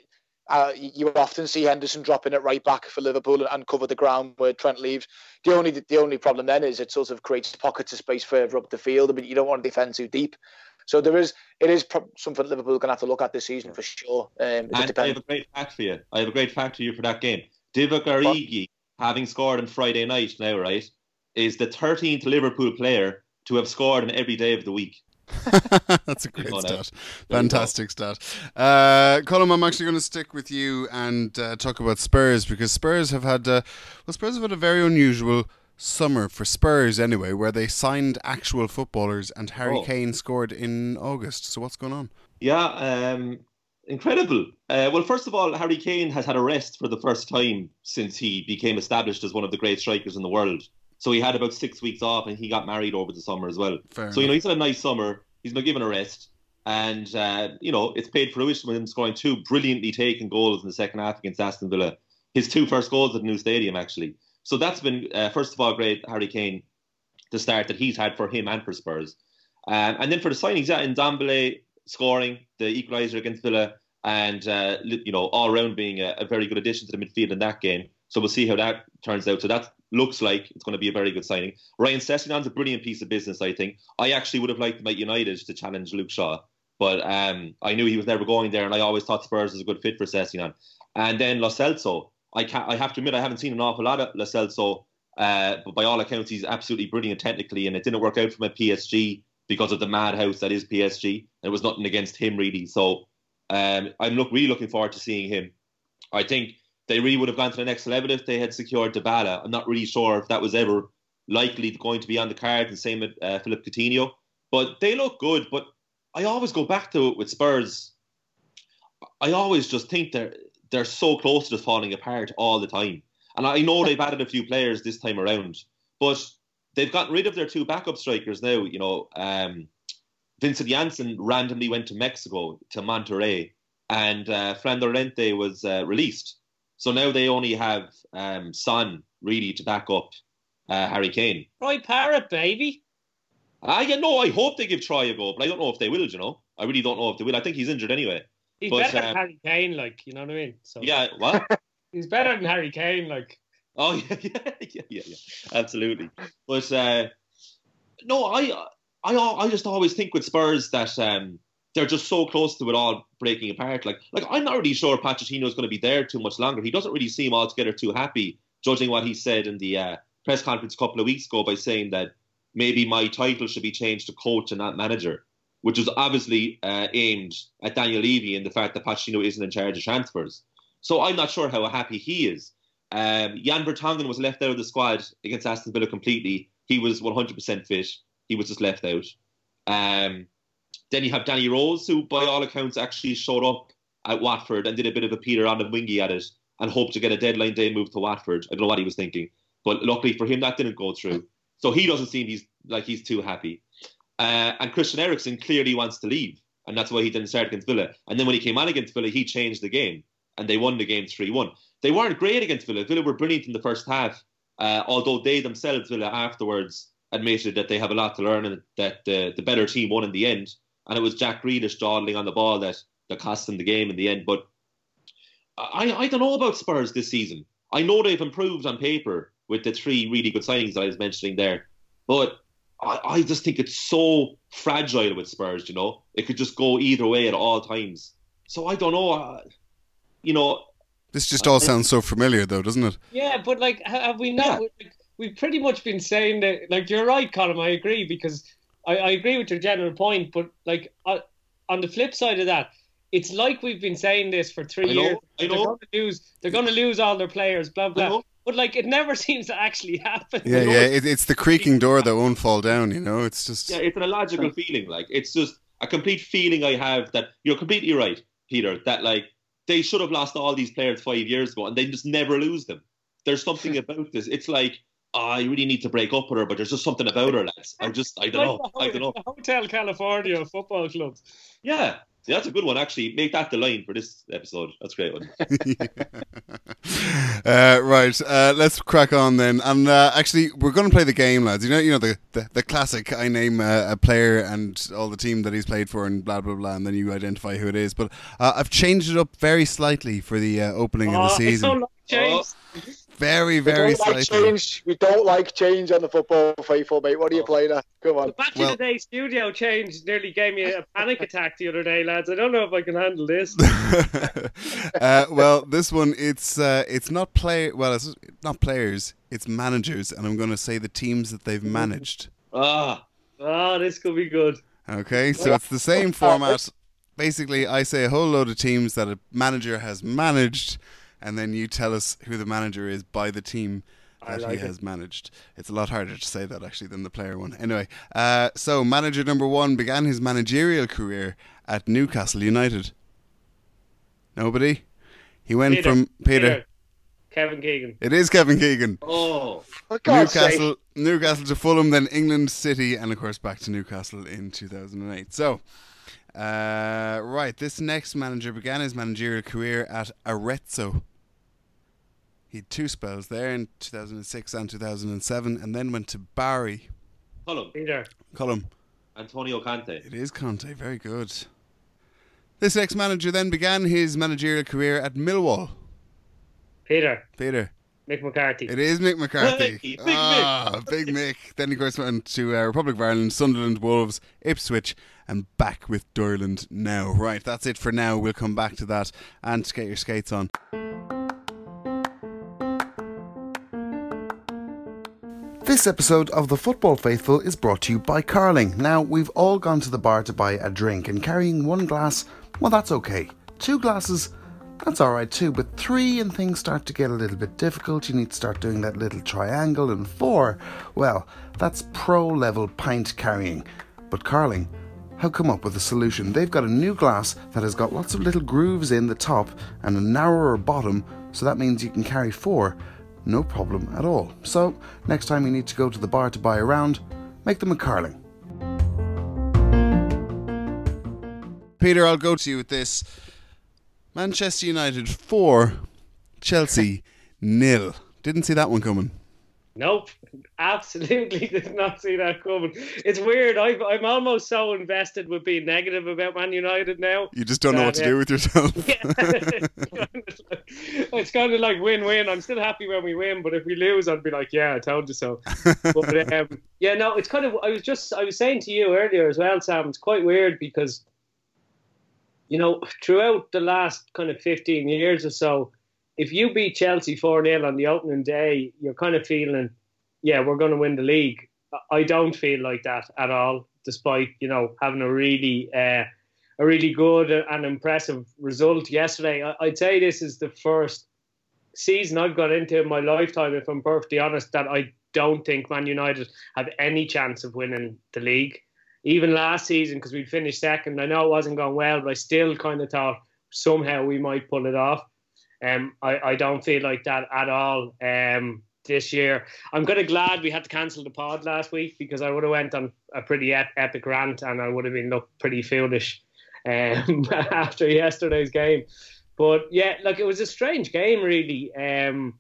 Speaker 4: Uh, you often see Henderson dropping it right back for Liverpool and cover the ground where Trent leaves. The only the only problem then is it sort of creates pockets of space further up the field. but you don't want to defend too deep. So there is it is something Liverpool are going to have to look at this season for sure. Um,
Speaker 3: and I have a great fact for you. I have a great fact for you for that game. Divock Origi, having scored on Friday night now, right, is the 13th Liverpool player to have scored on every day of the week. [laughs]
Speaker 5: That's a great stat. Fantastic stat. Uh, Colm, I'm actually going to stick with you and uh, talk about Spurs because Spurs have had, uh, well, Spurs have had a very unusual summer for Spurs anyway, where they signed actual footballers and Harry oh. Kane scored in August. So what's going on?
Speaker 3: Yeah, um, incredible. Uh, well, first of all, Harry Kane has had a rest for the first time since he became established as one of the great strikers in the world. So he had about six weeks off, and he got married over the summer as well. Fair so enough. you know he's had a nice summer. He's been given a rest, and uh, you know it's paid fruition with him scoring two brilliantly taken goals in the second half against Aston Villa. His two first goals at the new stadium, actually. So that's been uh, first of all great, Harry Kane, the start that he's had for him and for Spurs. Um, and then for the signings, yeah, Ndombele scoring the equaliser against Villa, and uh, you know all round being a, a, very good addition to the midfield in that game. So we'll see how that turns out. So that looks like it's going to be a very good signing. Ryan Sessegnon's a brilliant piece of business, I think. I actually would have liked Mike United to challenge Luke Shaw, but um, I knew he was never going there, and I always thought Spurs was a good fit for Sessegnon. And then Lo Celso, I can't, I have to admit, I haven't seen an awful lot of Lo Celso, uh, but by all accounts, he's absolutely brilliant technically, and it didn't work out for him at PSG because of the madhouse that is PSG. There was nothing against him really, so um, I'm look really looking forward to seeing him. I think they really would have gone to the next level if they had secured Dybala. I'm not really sure if that was ever likely going to be on the card, and same with uh, Philippe Coutinho. But they look good. But I always go back to it with Spurs. I always just think they're they're so close to just falling apart all the time. And I know they've added a few players this time around, but they've gotten rid of their two backup strikers now. You know, um, Vincent Janssen randomly went to Mexico to Monterrey, and uh, Fran Llorente was uh, released. So now they only have um, Son really to back up uh, Harry Kane.
Speaker 2: Troy Parrott, baby.
Speaker 3: Ah, yeah, no, I hope they give Troy a go, but I don't know if they will. You know, I really don't know if they will. I think he's injured anyway.
Speaker 2: He's but, better um, than Harry Kane, like you know what I mean.
Speaker 3: So yeah, what? [laughs]
Speaker 2: he's better than Harry Kane, like.
Speaker 3: Oh [laughs] yeah, yeah, yeah, yeah, yeah. absolutely. But uh, no, I, I, I just always think with Spurs that um, they're just so close to it all breaking apart. Like, like I'm not really sure Pochettino is going to be there too much longer. He doesn't really seem altogether too happy, judging what he said in the uh, press conference a couple of weeks ago by saying that maybe my title should be changed to coach and not manager, which is obviously uh, aimed at Daniel Levy and the fact that Pochettino isn't in charge of transfers. So I'm not sure how happy he is. Um, Jan Vertonghen was left out of the squad against Aston Villa completely. He was 100% fit. He was just left out. Um, then you have Danny Rose, who by all accounts actually showed up at Watford and did a bit of a Peter Odemwingie at it and hoped to get a deadline day move to Watford. I don't know what he was thinking, but luckily for him that didn't go through. So he doesn't seem he's like he's too happy. Uh, and Christian Eriksen clearly wants to leave, and that's why he didn't start against Villa. And then when he came on against Villa, he changed the game, and they won the game three one. They weren't great against Villa. Villa were brilliant in the first half, uh, although they themselves Villa afterwards admitted that they have a lot to learn and that the, the better team won in the end and it was Jack Grealish dawdling on the ball that, that cost them the game in the end. But I, I don't know about Spurs this season. I know they've improved on paper with the three really good signings that I was mentioning there, but I, I just think it's so fragile with Spurs. You know, it could just go either way at all times. So I don't know. Uh, you know,
Speaker 5: this just all sounds so familiar, though, doesn't it?
Speaker 2: Yeah, but like, have we not? Yeah. We've pretty much been saying that. Like, you're right, Colm. I agree because I, I agree with your general point, but like uh, on the flip side of that, it's like we've been saying this for three
Speaker 3: know,
Speaker 2: years.
Speaker 3: They're
Speaker 2: going to lose. They're going to lose all their players. Blah blah. But like, it never [laughs] seems to actually happen.
Speaker 5: Yeah, yeah. It, it's the creaking door that won't fall down. You know, it's just.
Speaker 3: Yeah, it's an illogical feeling. Like it's just a complete feeling I have that you're completely right, Peter. That like they should have lost all these players five years ago, and they just never lose them. There's something about this. It's like I really need to break up with her, but there's just something about her, lads. I'm just, I don't know. I don't know.
Speaker 2: Hotel California football clubs.
Speaker 3: Yeah. See, that's a good one, actually. Make that the line for this episode. That's a great one. [laughs]
Speaker 5: uh, right, uh, let's crack on then. And uh, actually, we're going to play the game, lads. You know, you know the, the, the classic. I name uh, a player and all the team that he's played for, and blah blah blah, and then you identify who it is. But uh, I've changed it up very slightly for the uh, opening oh, of the oh, [laughs] season.
Speaker 2: Oh.
Speaker 5: Very, very
Speaker 4: we don't like change. We don't like change on the football faithful, mate. What are you oh. playing at? Come on.
Speaker 2: The Back well, in the Day studio change nearly gave me a panic attack the other day, lads. I don't know if I can handle this. [laughs]
Speaker 5: uh, well, this one it's uh, it's not play. Well, it's not players. It's managers, and I'm going to say the teams that they've managed.
Speaker 3: Ah,
Speaker 2: ah, this could be good.
Speaker 5: Okay, so it's the same format. Basically, I say a whole load of teams that a manager has managed, and then you tell us who the manager is by the team that
Speaker 2: like
Speaker 5: he
Speaker 2: it.
Speaker 5: has managed. It's a lot harder to say that actually than the player one. Anyway, uh, so manager number one began his managerial career at Newcastle United. Nobody. He went
Speaker 2: Peter,
Speaker 5: from Peter.
Speaker 2: Kevin Keegan.
Speaker 5: It is Kevin Keegan.
Speaker 3: Oh,
Speaker 4: For God's sake.
Speaker 5: Newcastle, Newcastle to Fulham, then England City, and of course back to Newcastle in 2008. So, uh, right, this next manager began his managerial career at Arezzo. He had two spells there in 2006 and 2007, and then went to Bari.
Speaker 3: Colm.
Speaker 2: Peter.
Speaker 5: Colm.
Speaker 3: Antonio Conte.
Speaker 5: It is Conte, very good. This ex manager then began his managerial career at Millwall.
Speaker 2: Peter.
Speaker 5: Peter.
Speaker 2: Mick McCarthy.
Speaker 5: It is Mick McCarthy.
Speaker 3: Hey, Big
Speaker 5: ah, Big Mick. Then, of course, went to uh, Republic of Ireland, Sunderland, Wolves, Ipswich, and back with Durland now. Right, that's it for now. We'll come back to that and to get your skates on.
Speaker 1: This episode of The Football Faithful is brought to you by Carling. Now, we've all gone to the bar to buy a drink, and carrying one glass, well, that's okay. Two glasses, that's alright too, but three and things start to get a little bit difficult. You need to start doing that little triangle, and four, well, that's pro level pint carrying. But Carling have come up with a solution. They've got a new glass that has got lots of little grooves in the top and a narrower bottom, so that means you can carry four no problem at all. So, next time you need to go to the bar to buy a round, make them a Carling.
Speaker 5: Peter, I'll go to you with this. Manchester United 4, Chelsea [laughs] nil. Didn't see that one coming.
Speaker 2: Nope, absolutely [laughs] did not see that coming. It's weird. I've, I'm almost so invested with being negative about Man United now.
Speaker 5: You just don't know
Speaker 2: Uh,
Speaker 5: what to
Speaker 2: yeah.
Speaker 5: do with yourself. [laughs] [laughs]
Speaker 2: it's kind of like win-win. I'm still happy when we win, but if we lose, I'd be like, "Yeah, I told you so." But um, yeah, no, it's kind of. I was just, I was saying to you earlier as well, Sam. It's quite weird because, you know, throughout the last kind of 15 years or so, if you beat Chelsea 4 0 on the opening day, you're kind of feeling, yeah, we're going to win the league. I don't feel like that at all, despite, you know, having a really. Uh, a really good and impressive result yesterday. I- I'd say this is the first season I've got into in my lifetime, if I'm perfectly honest, that I don't think Man United have any chance of winning the league. Even last season, because we finished second, I know it wasn't going well, but I still kind of thought somehow we might pull it off. Um, I, I don't feel like that at all um, this year. I'm kind of glad we had to cancel the pod last week because I would have went on a pretty ep- epic rant and I would have been looked pretty foolish um, [laughs] after yesterday's game. But yeah, like it was a strange game, really. Um,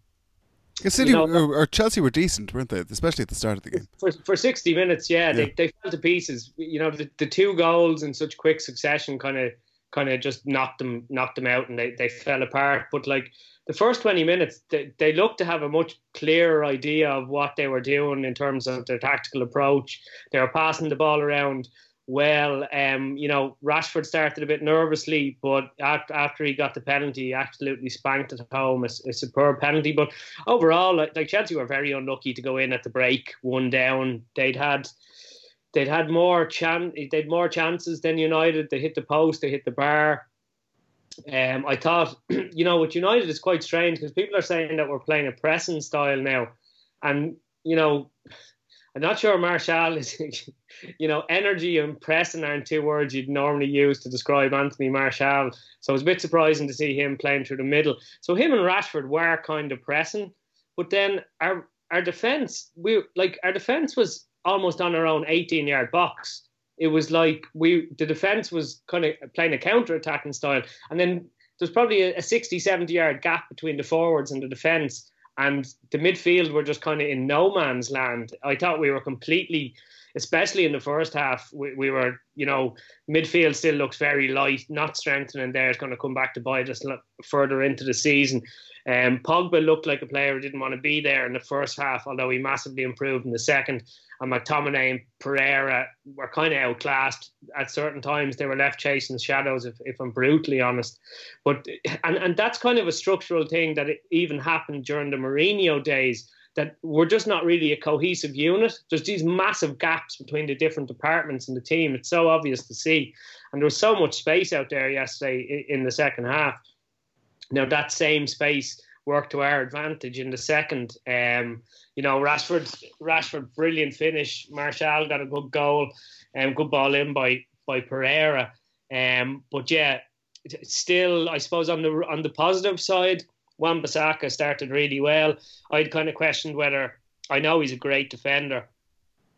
Speaker 5: City
Speaker 2: You know-
Speaker 5: or, or Chelsea were decent, weren't they? Especially at the start of the game.
Speaker 2: for for 60 minutes, yeah,
Speaker 5: Yeah.
Speaker 2: They, they fell to pieces. You know, the, the two goals in such quick succession kind of kind of just knocked them knocked them out and they, they fell apart. But like the first 20 minutes, they, they looked to have a much clearer idea of what they were doing in terms of their tactical approach. They were passing the ball around well. Um, you know, Rashford started a bit nervously, but after, after he got the penalty, he absolutely spanked it home. A, a superb penalty. But overall, like, like Chelsea were very unlucky to go in at the break, one down. They'd had they'd had more chan they'd more chances than United. They hit the post, they hit the bar. Um, I thought, [clears throat] you know, with United it's quite strange because people are saying that we're playing a pressing style now, and you know, I'm not sure Martial is, [laughs] you know, energy and pressing aren't two words you'd normally use to describe Anthony Martial. So it was a bit surprising to see him playing through the middle. So him and Rashford were kind of pressing, but then our our defense, we like our defense was almost on our own 18 yard box. It was like we the defense was kind of playing a counter attacking style, and then there's probably a, a 60, 70 yard gap between the forwards and the defense, and the midfield were just kind of in no man's land. I thought we were completely, especially in the first half, we, we were, you know, midfield still looks very light, not strengthening there. It's going to come back to bite us further into the season. Um, Pogba looked like a player who didn't want to be there in the first half, although he massively improved in the second. And McTominay and Pereira were kind of outclassed at certain times. They were left chasing shadows, if, if I'm brutally honest. But and and that's kind of a structural thing that even happened during the Mourinho days. That we're just not really a cohesive unit. There's these massive gaps between the different departments in the team. It's so obvious to see. And there was so much space out there yesterday in the second half. Now, that same space worked to our advantage in the second. Um, you know, Rashford, Rashford, brilliant finish. Martial got a good goal and um, good ball in by by Pereira. Um, but yeah, still, I suppose on the on the positive side, Wan-Bissaka started really well. I'd kind of questioned whether I know he's a great defender.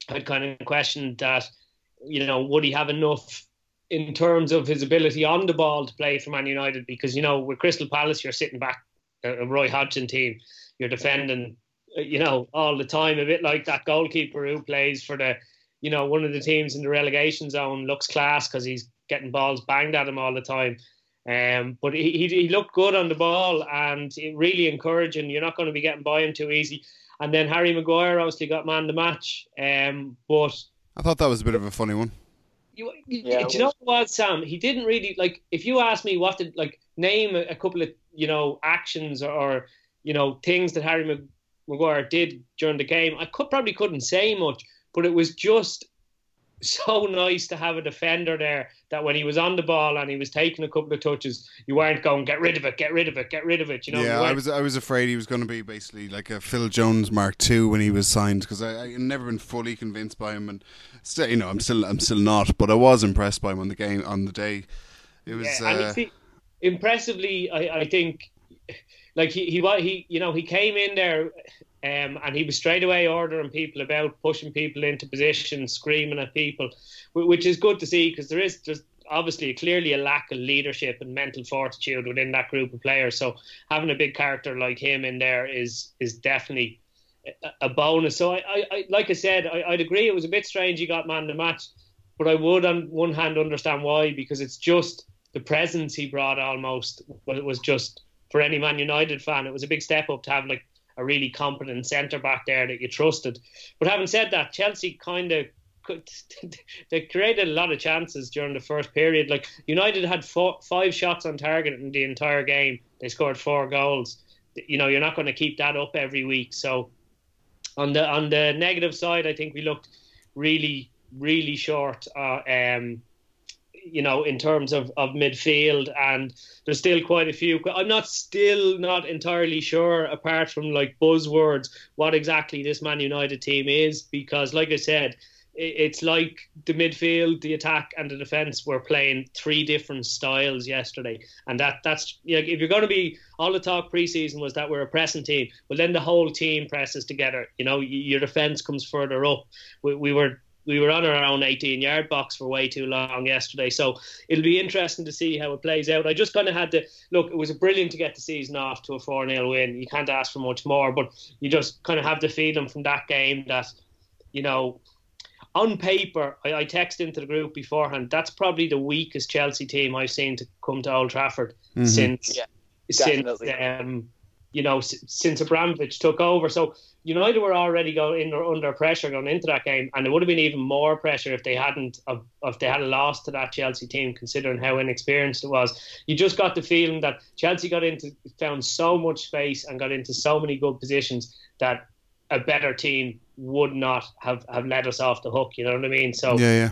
Speaker 2: I'd kind of questioned that, you know, would he have enough in terms of his ability on the ball to play for Man United? Because you know, with Crystal Palace, you're sitting back a Roy Hodgson team, you're defending, uh, you know, all the time. A bit like that goalkeeper who plays for the, you know, one of the teams in the relegation zone looks class because he's getting balls banged at him all the time. Um, but he, he, he looked good on the ball and really encouraging. You're not going to be getting by him too easy. And then Harry Maguire obviously got man the match. Um, but
Speaker 5: I thought that was a bit of a funny one.
Speaker 2: You, yeah, do you know what, Sam? He didn't really like. If you ask me what to like name a, a couple of you know actions or, or, you know things that Harry Maguire did during the game, I could probably couldn't say much. But it was just so [laughs] nice to have a defender there that when he was on the ball and he was taking a couple of touches, you weren't going get rid of it, get rid of it, get rid of it. You know.
Speaker 5: Yeah, I was I was afraid he was going to be basically like a Phil Jones Mark II when he was signed because I, I never been fully convinced by him and still you know I'm still I'm still not, but I was impressed by him on the game on the day. It was yeah, uh,
Speaker 2: see, impressively. I, I think like he he he you know he came in there um, and he was straight away ordering people about, pushing people into positions, screaming at people, which is good to see because there is there's obviously clearly a lack of leadership and mental fortitude within that group of players. So having a big character like him in there is is definitely a bonus. So I, I, I like I said, I, would agree it was a bit strange he got man the match, but I would on one hand understand why because it's just the presence he brought almost. But it was just for any Man United fan, it was a big step up to have like a really competent centre back there that you trusted. But having said that, Chelsea kind of [laughs] they created a lot of chances during the first period. Like United had four, five shots on target in the entire game. They scored four goals. You know, you're not going to keep that up every week. So on the on the negative side, I think we looked really really short. Uh, um, you know, in terms of, of midfield, and there's still quite a few. I'm not still not entirely sure, apart from like buzzwords, what exactly this Man United team is, because, like I said, it's like the midfield, the attack, and the defense were playing three different styles yesterday, and that that's you know, if you're going to be all the talk preseason was that we're a pressing team, well then the whole team presses together. You know, your defense comes further up. We, we were we were on our own 18 yard box for way too long yesterday. So it'll be interesting to see how it plays out. I just kind of had to look, it was brilliant to get the season off to a 4 0 win. You can't ask for much more, but you just kind of have the feeling from that game that, you know, on paper, I, I texted into the group beforehand. That's probably the weakest Chelsea team I've seen to come to Old Trafford mm-hmm. since yeah, since um, you know since Abramovich took over. So United were already going in, under pressure going into that game, and it would have been even more pressure if they hadn't if they had lost to that Chelsea team, considering how inexperienced it was. You just got the feeling that Chelsea got into found so much space and got into so many good positions that a better team would not have have let us off the hook. You know what I mean? So
Speaker 5: yeah,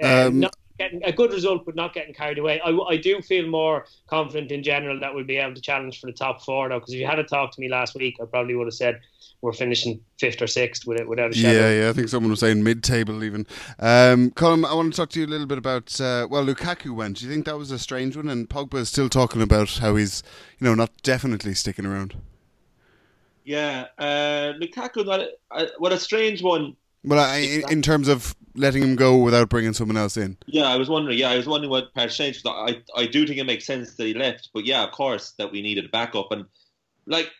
Speaker 5: yeah.
Speaker 2: Um, not, getting a good result, but not getting carried away. I, I do feel more confident in general that we'll be able to challenge for the top four, though. Because if you had to talk to me last week, I probably would have said we're finishing fifth or sixth with it without a shadow.
Speaker 5: Yeah, yeah. I think someone was saying mid-table even. Um, Colm, I want to talk to you a little bit about uh, well, Lukaku went. Do you think that was a strange one? And Pogba is still talking about how he's you know not definitely sticking around.
Speaker 3: Yeah, uh, Lukaku, what a, what a strange one
Speaker 5: well, I, in, in, terms of letting him go without bringing someone else in.
Speaker 3: Yeah, I was wondering. Yeah, I was wondering what changed. I I do think it makes sense that he left, but yeah, of course that we needed a backup. And like,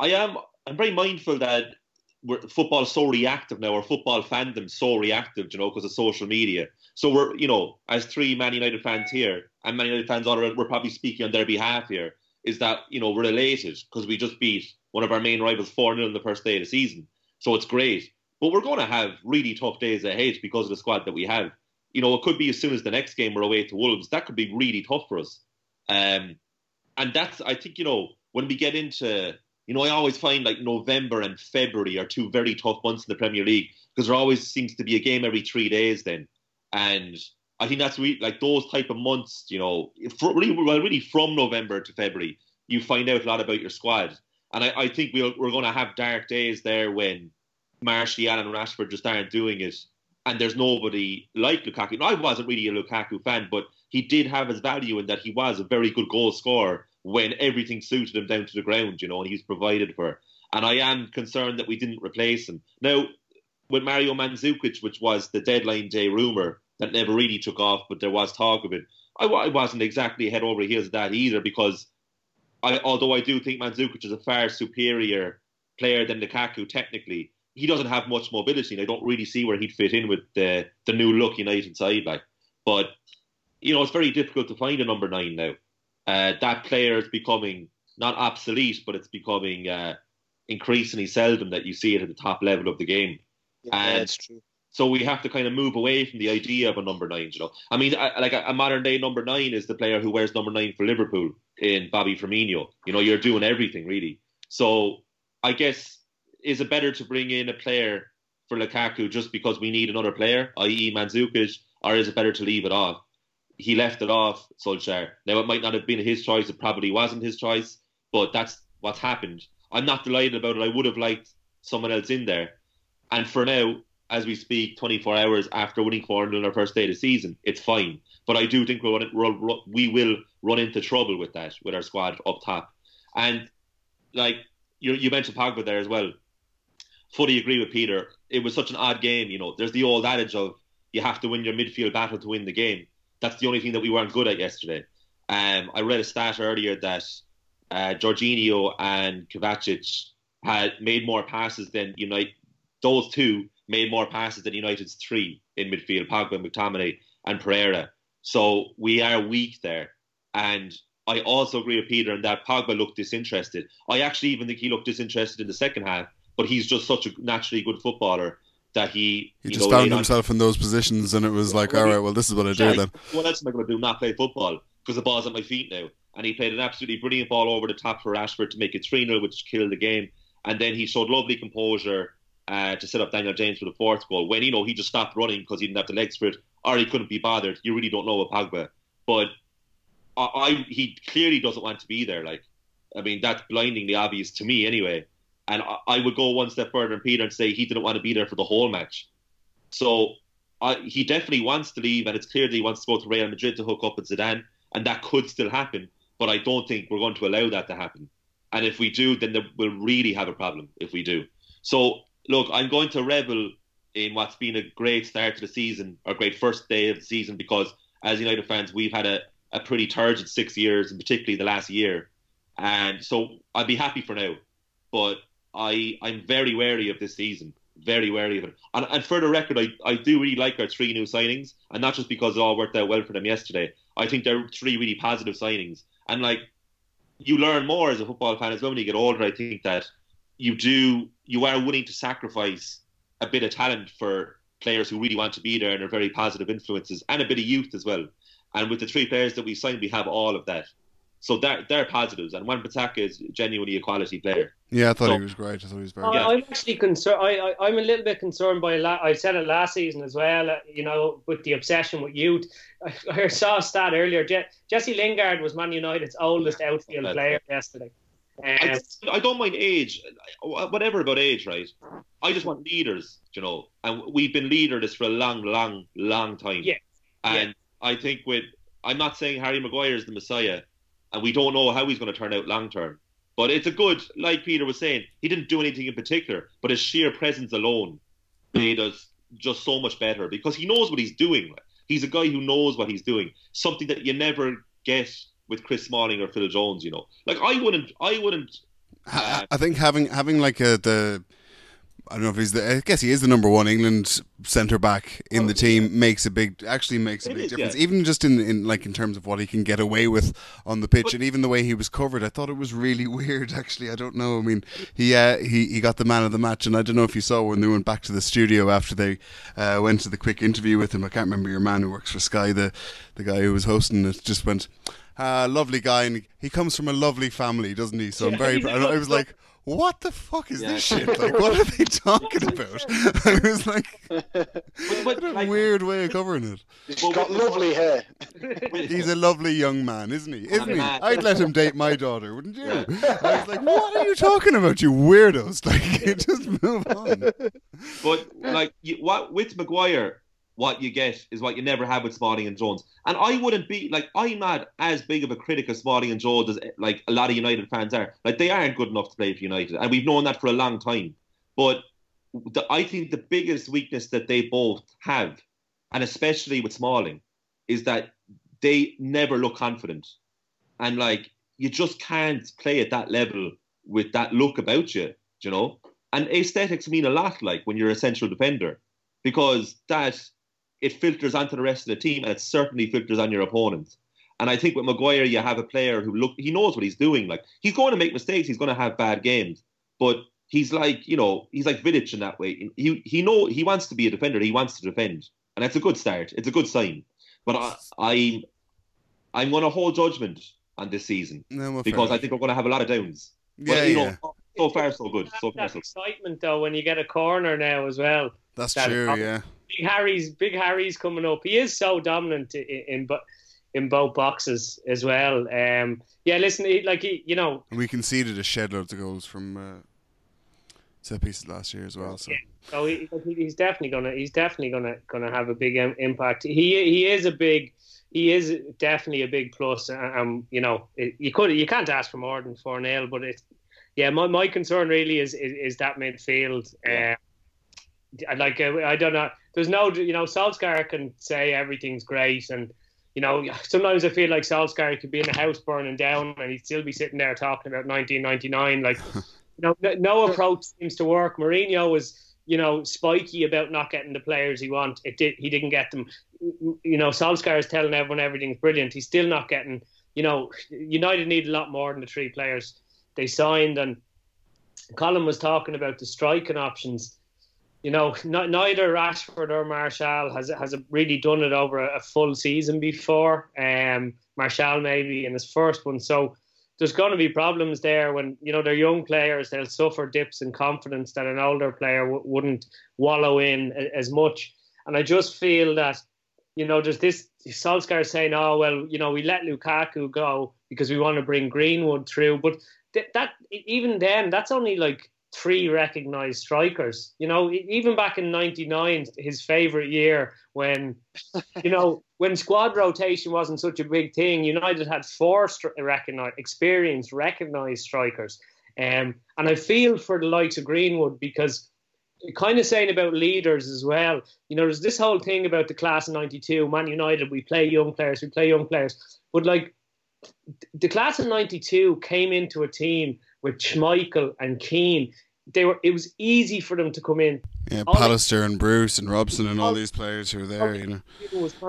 Speaker 3: I am I'm very mindful that we're, football's so reactive now, or football fandom so reactive, you know, because of social media. So we're, you know, as three Man United fans here, and Man United fans all around, we're probably speaking on their behalf here. Is that you know we're elated because we just beat one of our main rivals four 0 in the first day of the season, so it's great. But we're going to have really tough days ahead because of the squad that we have. You know, it could be as soon as the next game we're away to Wolves. That could be really tough for us. Um, and that's, I think, you know, when we get into You know, I always find like November and February are two very tough months in the Premier League because there always seems to be a game every three days then, and I think that's really like those type of months. You know, really, well, really from November to February, you find out a lot about your squad, and I, I think we'll, we're going to have dark days there when Martial and Rashford just aren't doing it, and there's nobody like Lukaku. Now, I wasn't really a Lukaku fan, but he did have his value in that he was a very good goal scorer when everything suited him down to the ground, you know, and he was provided for. And I am concerned that we didn't replace him. Now, with Mario Mandzukic, which was the deadline day rumour that never really took off, but there was talk of it, I, I wasn't exactly head over heels of that either because I, although I do think Mandzukic is a far superior player than Lukaku technically, he doesn't have much mobility, and I don't really see where he'd fit in with the the new look United side. Like, but you know, it's very difficult to find a number nine now uh, that player is becoming not obsolete, but it's becoming uh, increasingly seldom that you see it at the top level of the game.
Speaker 4: Yeah, and that's true.
Speaker 3: So we have to kind of move away from the idea of a number nine. You know, I mean, like a, a modern day number nine is the player who wears number nine for Liverpool in Bobby Firmino. You know, you're doing everything really. So I guess is it better to bring in a player for Lukaku just because we need another player, i.e. Mandzukic, or is it better to leave it off? he left it off Solskjaer. Now it might not have been his choice; it probably wasn't his choice, but that's what's happened. I'm not delighted about it. I would have liked someone else in there. And for now, as we speak, 24 hours after winning 4 0 on our first day of the season, it's fine. But I do think we'll run, we will run into trouble with that, with our squad up top. And like you, you mentioned Pogba there as well. Fully agree with Peter. It was such an odd game. You know, there's the old adage of you have to win your midfield battle to win the game that's the only thing that we weren't good at yesterday. Um, I read a stat earlier that uh, Jorginho and Kovacic had made more passes than United. Those two made more passes than United's three in midfield: Pogba, McTominay, and Pereira. So we are weak there. And I also agree with Peter in that Pogba looked disinterested. I actually even think he looked disinterested in the second half, but he's just such a naturally good footballer that he
Speaker 5: he just know, found himself on, in those positions, and it was like, all right, well, this is what I do then.
Speaker 3: What else am I going to do? Not play football because the ball's at my feet now. And he played an absolutely brilliant ball over the top for Rashford to make it 3 0, which killed the game. And then he showed lovely composure uh, to set up Daniel James for the fourth goal when, you know, he just stopped running because he didn't have the legs for it or he couldn't be bothered. You really don't know with Pogba. But I, I he clearly doesn't want to be there. Like, I mean, that's blindingly obvious to me anyway. And I, would go one step further than Peter and say he didn't want to be there for the whole match. So I, he definitely wants to leave, and it's clear that he wants to go to Real Madrid to hook up with Zidane, and that could still happen. But I don't think we're going to allow that to happen. And if we do, then we'll really have a problem if we do. So look, I'm going to revel in what's been a great start to the season, or great first day of the season, because as United fans, we've had a, a pretty turgid six years, and particularly the last year. And so I'd be happy for now. But I I'm very wary of this season. Very wary of it. And, and for the record, I, I do really like our three new signings, and not just because it all worked out well for them yesterday. I think they're three really positive signings. And like you learn more as a football fan as well when you get older. I think that you do you are willing to sacrifice a bit of talent for players who really want to be there and are very positive influences, and a bit of youth as well. And with the three players that we signed, we have all of that. So they're, they're positives. And Wan-Bissaka is genuinely a quality player.
Speaker 5: Yeah, I thought so, he was great. I thought he was very. Good.
Speaker 2: I'm actually concerned. I, I am a little bit concerned by. La- I said it last season as well. Uh, you know, with the obsession with youth. I, [laughs] I saw a stat earlier. Je- Jesse Lingard was Man United's oldest outfield player yesterday.
Speaker 3: Um, I, I, don't mind age, whatever about age, right? I just want leaders, you know, and we've been leaders for a long, long, long time.
Speaker 2: Yeah.
Speaker 3: And yeah. I think with, I'm not saying Harry Maguire is the Messiah, and we don't know how he's going to turn out long term. But it's a good, like Peter was saying, he didn't do anything in particular, but his sheer presence alone made us just so much better because he knows what he's doing. He's a guy who knows what he's doing, something that you never get with Chris Smalling or Phil Jones. You know, like I wouldn't, I wouldn't.
Speaker 5: Uh, I think having having like a the I don't know if he's the. I guess he is the number one England centre back in oh, the team. Yeah. Makes a big, actually makes a it big is, difference. Yeah. Even just in, in like in terms of what he can get away with on the pitch, but, and even the way he was covered, I thought it was really [laughs] weird. Actually, I don't know. I mean, he uh, he he got the man of the match, and I don't know if you saw when they went back to the studio after they uh, went to the quick interview with him. I can't remember your man who works for Sky, the the guy who was hosting it, just went. Uh, lovely guy, and he comes from a lovely family, doesn't he? So I'm very. I was like, what the fuck is yeah. this shit? Like, what are they talking [laughs] about? [laughs] I was like, but, but, a like, weird way of covering it.
Speaker 4: He's got lovely hair. [laughs]
Speaker 5: He's a lovely young man, isn't he? Isn't he? I'd let him date my daughter, wouldn't you? I was like, what are you talking about, you weirdos? Like, just move on.
Speaker 3: But like, you, what with Maguire? What you get is what you never had with Smalling and Jones. And I wouldn't be like I'm not as big of a critic of Smalling and Jones as like a lot of United fans are. Like they aren't good enough to play for United, and we've known that for a long time. But the, I think the biggest weakness that they both have, and especially with Smalling, is that they never look confident, and like you just can't play at that level with that look about you, you know. And aesthetics mean a lot, like when you're a central defender, because that it filters onto the rest of the team, and it certainly filters on your opponents. And I think with Maguire, you have a player who look he knows what he's doing. Like he's going to make mistakes, he's going to have bad games, but he's like you know he's like Vidic in that way. He he know he wants to be a defender. He wants to defend, and that's a good start. It's a good sign. But I, I'm I'm going to hold judgment on this season no, because I think we're going to have a lot of downs.
Speaker 5: Yeah, but, you yeah.
Speaker 3: know, so far so good. So far,
Speaker 2: so good. excitement though when you get a corner now as well.
Speaker 5: That's that true. Yeah.
Speaker 2: Big Harry's Big Harry's coming up. He is so dominant in, in but in both boxes as well. Um, yeah, listen, he, like he, you know,
Speaker 5: we conceded a shed loads of goals from uh, set pieces last year as well. So, yeah.
Speaker 2: so he, he's definitely gonna he's definitely gonna gonna have a big impact. He he is a big he is definitely a big plus. Um, you know, you could you can't ask for more than four 0 but it's yeah. My, my concern really is is, is that midfield. Uh, like uh, I don't know. There's no, you know, Solskjaer can say everything's great, and you know, sometimes I feel like Solskjaer could be in a house burning down, and he'd still be sitting there talking about 1999. Like, [laughs] you know, no approach seems to work. Mourinho was, you know, spiky about not getting the players he want. It did. He didn't get them. You know, Solskjaer is telling everyone everything's brilliant. He's still not getting. You know, United need a lot more than the three players they signed, and Colm was talking about the striking options you know, not, neither Rashford or Martial has has really done it over a, a full season before. Um, Martial maybe in his first one, so there's going to be problems there when you know they're young players. They'll suffer dips in confidence that an older player w- wouldn't wallow in a, as much. And I just feel that you know there's this Solskjaer saying, "Oh well, you know we let Lukaku go because we want to bring Greenwood through," but th- that even then that's only like three recognized strikers. You know, even back in '99, his favorite year, when [laughs] you know when squad rotation wasn't such a big thing, United had four recognized, experienced, recognized strikers. Um, and I feel for the likes of Greenwood because kind of saying about leaders as well. You know, there's this whole thing about the class of '92, Man United. We play young players, we play young players, but like the class of '92 came into a team with Schmeichel and Keane they were it was easy for them to come in.
Speaker 5: Yeah, all Pallister and Bruce and Robson and all these players who were there, you know.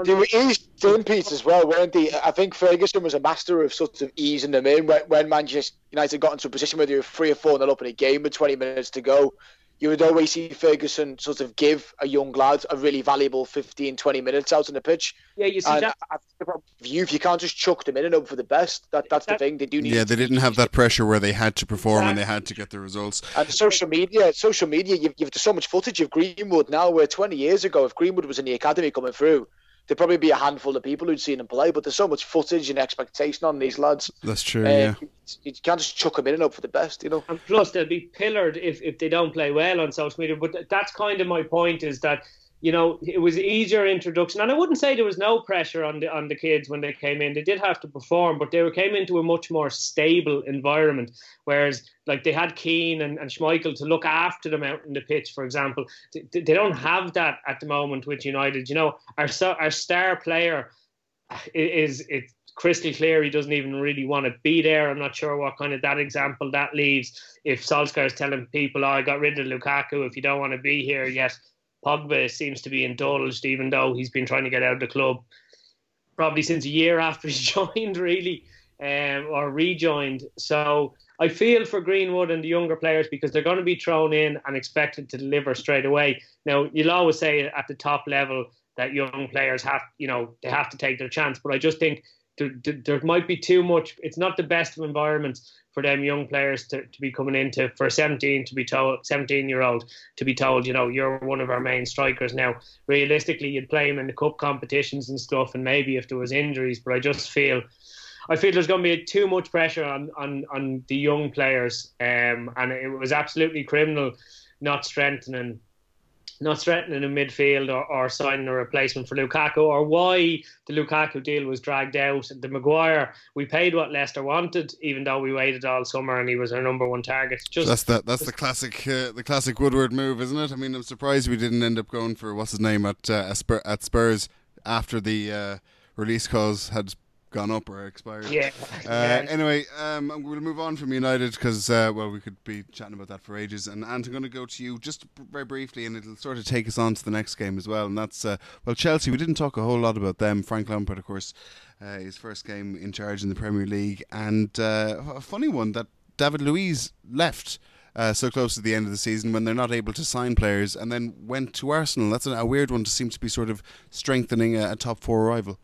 Speaker 4: They were easy in Pete as well, weren't they? I think Ferguson was a master of sort of easing them in when, when Manchester United got into a position where they were three or four nil up in a game with 20 minutes to go you would always see Ferguson sort of give a young lad a really valuable 15, 20 minutes out on the pitch.
Speaker 2: Yeah, you see and that.
Speaker 4: You, if you can't just chuck them in and hope for the best, that, that's that, the thing. They do need
Speaker 5: Yeah, they didn't have that pressure where they had to perform exactly. and they had to get the results.
Speaker 4: And social media, social media, you've, you've so much footage of Greenwood now where 20 years ago, if Greenwood was in the academy coming through, there'd probably be a handful of people who'd seen him play, but there's so much footage and expectation on these lads.
Speaker 5: That's true. Uh, yeah,
Speaker 4: you, can't just chuck them in and up for the best, you know.
Speaker 2: And plus, they'll be pillared if if they don't play well on social media. But that's kind of my point is that you know, it was easier introduction, and I wouldn't say there was no pressure on the on the kids when they came in. They did have to perform, but they came into a much more stable environment. Whereas, like they had Keane and, and Schmeichel to look after them out in the pitch, for example. They, they don't have that at the moment with United. You know, our our star player is it's crystal clear he doesn't even really want to be there. I'm not sure what kind of that example that leaves. If Solskjaer is telling people, "Oh, I got rid of Lukaku. If you don't want to be here, yes." Pogba seems to be indulged, even though he's been trying to get out of the club probably since a year [laughs] after he joined, really, um, or rejoined. So I feel for Greenwood and the younger players because they're going to be thrown in and expected to deliver straight away. Now, you'll always say at the top level that young players have, you know, they have to take their chance, but I just think there, there might be too much. It's not the best of environments for them young players to, to be coming into for 17 to be told 17 year old to be told you know you're one of our main strikers now realistically you'd play him in the cup competitions and stuff and maybe if there was injuries but I just feel I feel there's going to be too much pressure on on, on the young players um, and it was absolutely criminal not strengthening not threatening in midfield or, or signing a replacement for Lukaku, or why the Lukaku deal was dragged out. The Maguire, we paid what Leicester wanted, even though we waited all summer and he was our number one target.
Speaker 5: Just that's the that's the classic uh, the classic Woodward move, isn't it? I mean, I'm surprised we didn't end up going for what's his name at uh, at Spurs after the uh, release clause had gone up or expired.
Speaker 2: Yeah.
Speaker 5: Uh, anyway, um, we'll move on from United because, uh, well, we could be chatting about that for ages. And, and I'm going to go to you just very briefly, and it'll sort of take us on to the next game as well. And that's, uh, well, Chelsea. We didn't talk a whole lot about them. Frank Lampard, of course, uh, his first game in charge in the Premier League. And uh, a funny one that David Luiz left. Uh, so close to the end of the season when they're not able to sign players and then went to Arsenal. That's a, a weird one to seem to be sort of strengthening a, a top four rival.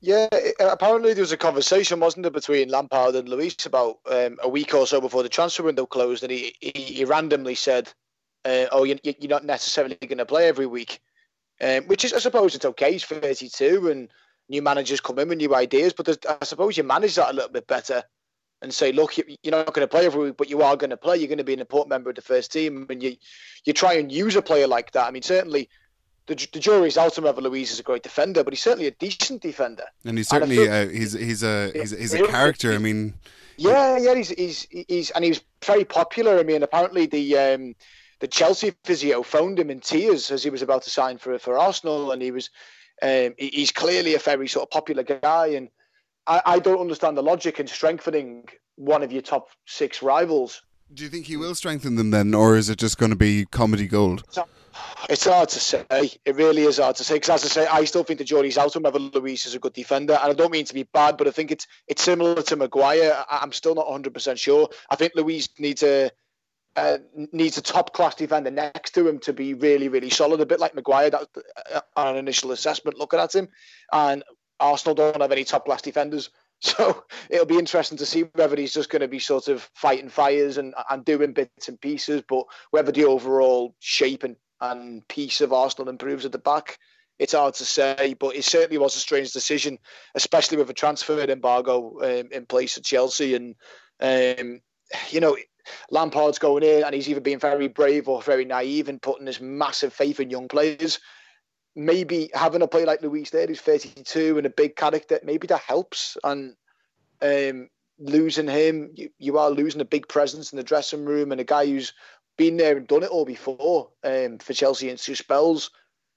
Speaker 4: Yeah, apparently there was a conversation, wasn't there, between Lampard and Luiz about um, a week or so before the transfer window closed, and he he, he randomly said, uh, "Oh, you, are not necessarily going to play every week," um, which is, I suppose, it's okay. He's 32, and new managers come in with new ideas, but I suppose you manage that a little bit better and say, "Look, you're not going to play every week, but you are going to play. You're going to be an important member of the first team, and you you try and use a player like that. I mean, certainly." The, the jury's out on whether Luiz is a great defender, but he's certainly a decent defender.
Speaker 5: And he's certainly and uh, he's he's a he's, he's a character. I mean,
Speaker 4: yeah, yeah, he's he's he's and he's very popular. I mean, apparently the um, the Chelsea physio phoned him in tears as he was about to sign for for Arsenal, and he was um, he's clearly a very sort of popular guy, and I, I don't understand the logic in strengthening one of your top six rivals.
Speaker 5: Do you think he will strengthen them then, or is it just going to be comedy gold?
Speaker 4: It's hard to say. It really is hard to say because, as I say, I still think the jury's out on whether Luiz is a good defender, and I don't mean to be bad, but I think it's it's similar to Maguire. I'm still not 100 percent sure. I think Luiz needs a uh, needs a top class defender next to him to be really really solid. A bit like Maguire that, uh, on an initial assessment looking at him, and Arsenal don't have any top class defenders. [laughs] So it'll be interesting to see whether he's just going to be sort of fighting fires and, and doing bits and pieces, but whether the overall shape and and piece of Arsenal improves at the back. It's hard to say, but it certainly was a strange decision, especially with a transfer embargo um, in place at Chelsea. And, um, you know, Lampard's going in and he's either being very brave or very naive and putting this massive faith in young players. Maybe having a player like Luiz there who's 32 and a big character, maybe that helps. And um, losing him, you, you are losing a big presence in the dressing room and a guy who's been there and done it all before um, for Chelsea in two spells.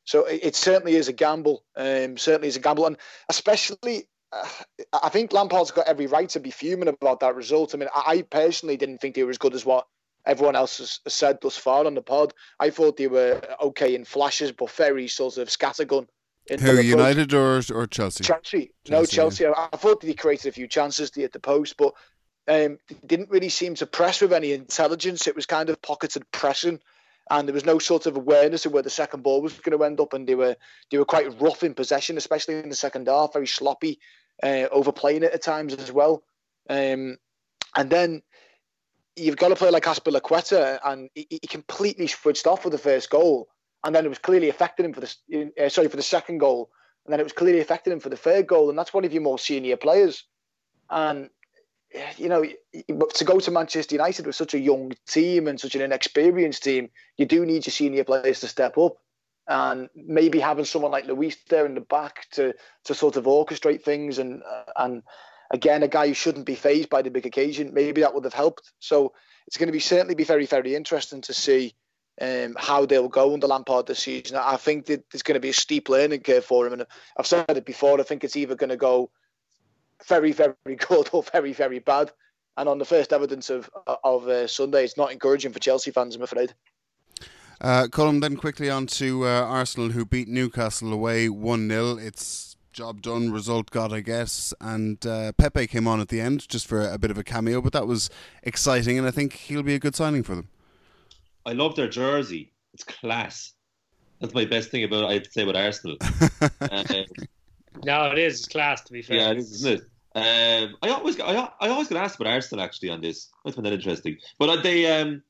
Speaker 4: So it, it certainly is a gamble. Um, certainly is a gamble, and especially. Uh, I think Lampard's got every right to be fuming about that result. I mean, I personally didn't think they were as good as what everyone else has said thus far on the pod. I thought they were okay in flashes, but very sort of scattergun.
Speaker 5: Who United or or Chelsea?
Speaker 4: Chelsea. Chelsea no, Chelsea. Yeah. I thought they created a few chances at the post, but um, didn't really seem to press with any intelligence. It was kind of pocketed pressing, and there was no sort of awareness of where the second ball was going to end up. And they were they were quite rough in possession, especially in the second half, very sloppy, uh, overplaying it at times as well. Um, and then you've got to play like Azpilicueta, and he, he, completely switched off for the first goal, and then it was clearly affecting him for the uh, sorry for the second goal, and then it was clearly affecting him for the third goal, and that's one of your more senior players. And you know, to go to Manchester United with such a young team and such an inexperienced team, you do need your senior players to step up. And maybe having someone like Luiz there in the back to to sort of orchestrate things and and again a guy who shouldn't be fazed by the big occasion, maybe that would have helped. So it's going to be certainly be very very interesting to see um, how they'll go under Lampard this season. I think that there's going to be a steep learning curve for him, and I've said it before. I think it's either going to go very, very [laughs] good or very, very bad. And on the first evidence of of uh, Sunday, it's not encouraging for Chelsea fans, I'm afraid.
Speaker 5: Uh, Colm, then quickly on to uh, Arsenal, who beat Newcastle away 1 0. It's job done, result got, I guess. And uh, Pepe came on at the end just for a bit of a cameo, but that was exciting, and I think he'll be a good signing for them.
Speaker 3: I love their jersey, it's class. That's my best thing about I'd say about Arsenal. [laughs] uh,
Speaker 2: No, it is class to be fair.
Speaker 3: Yeah, it is, isn't it? Um, I always, I, I always get asked about Arsenal actually on this. I find that interesting. But uh, they, um,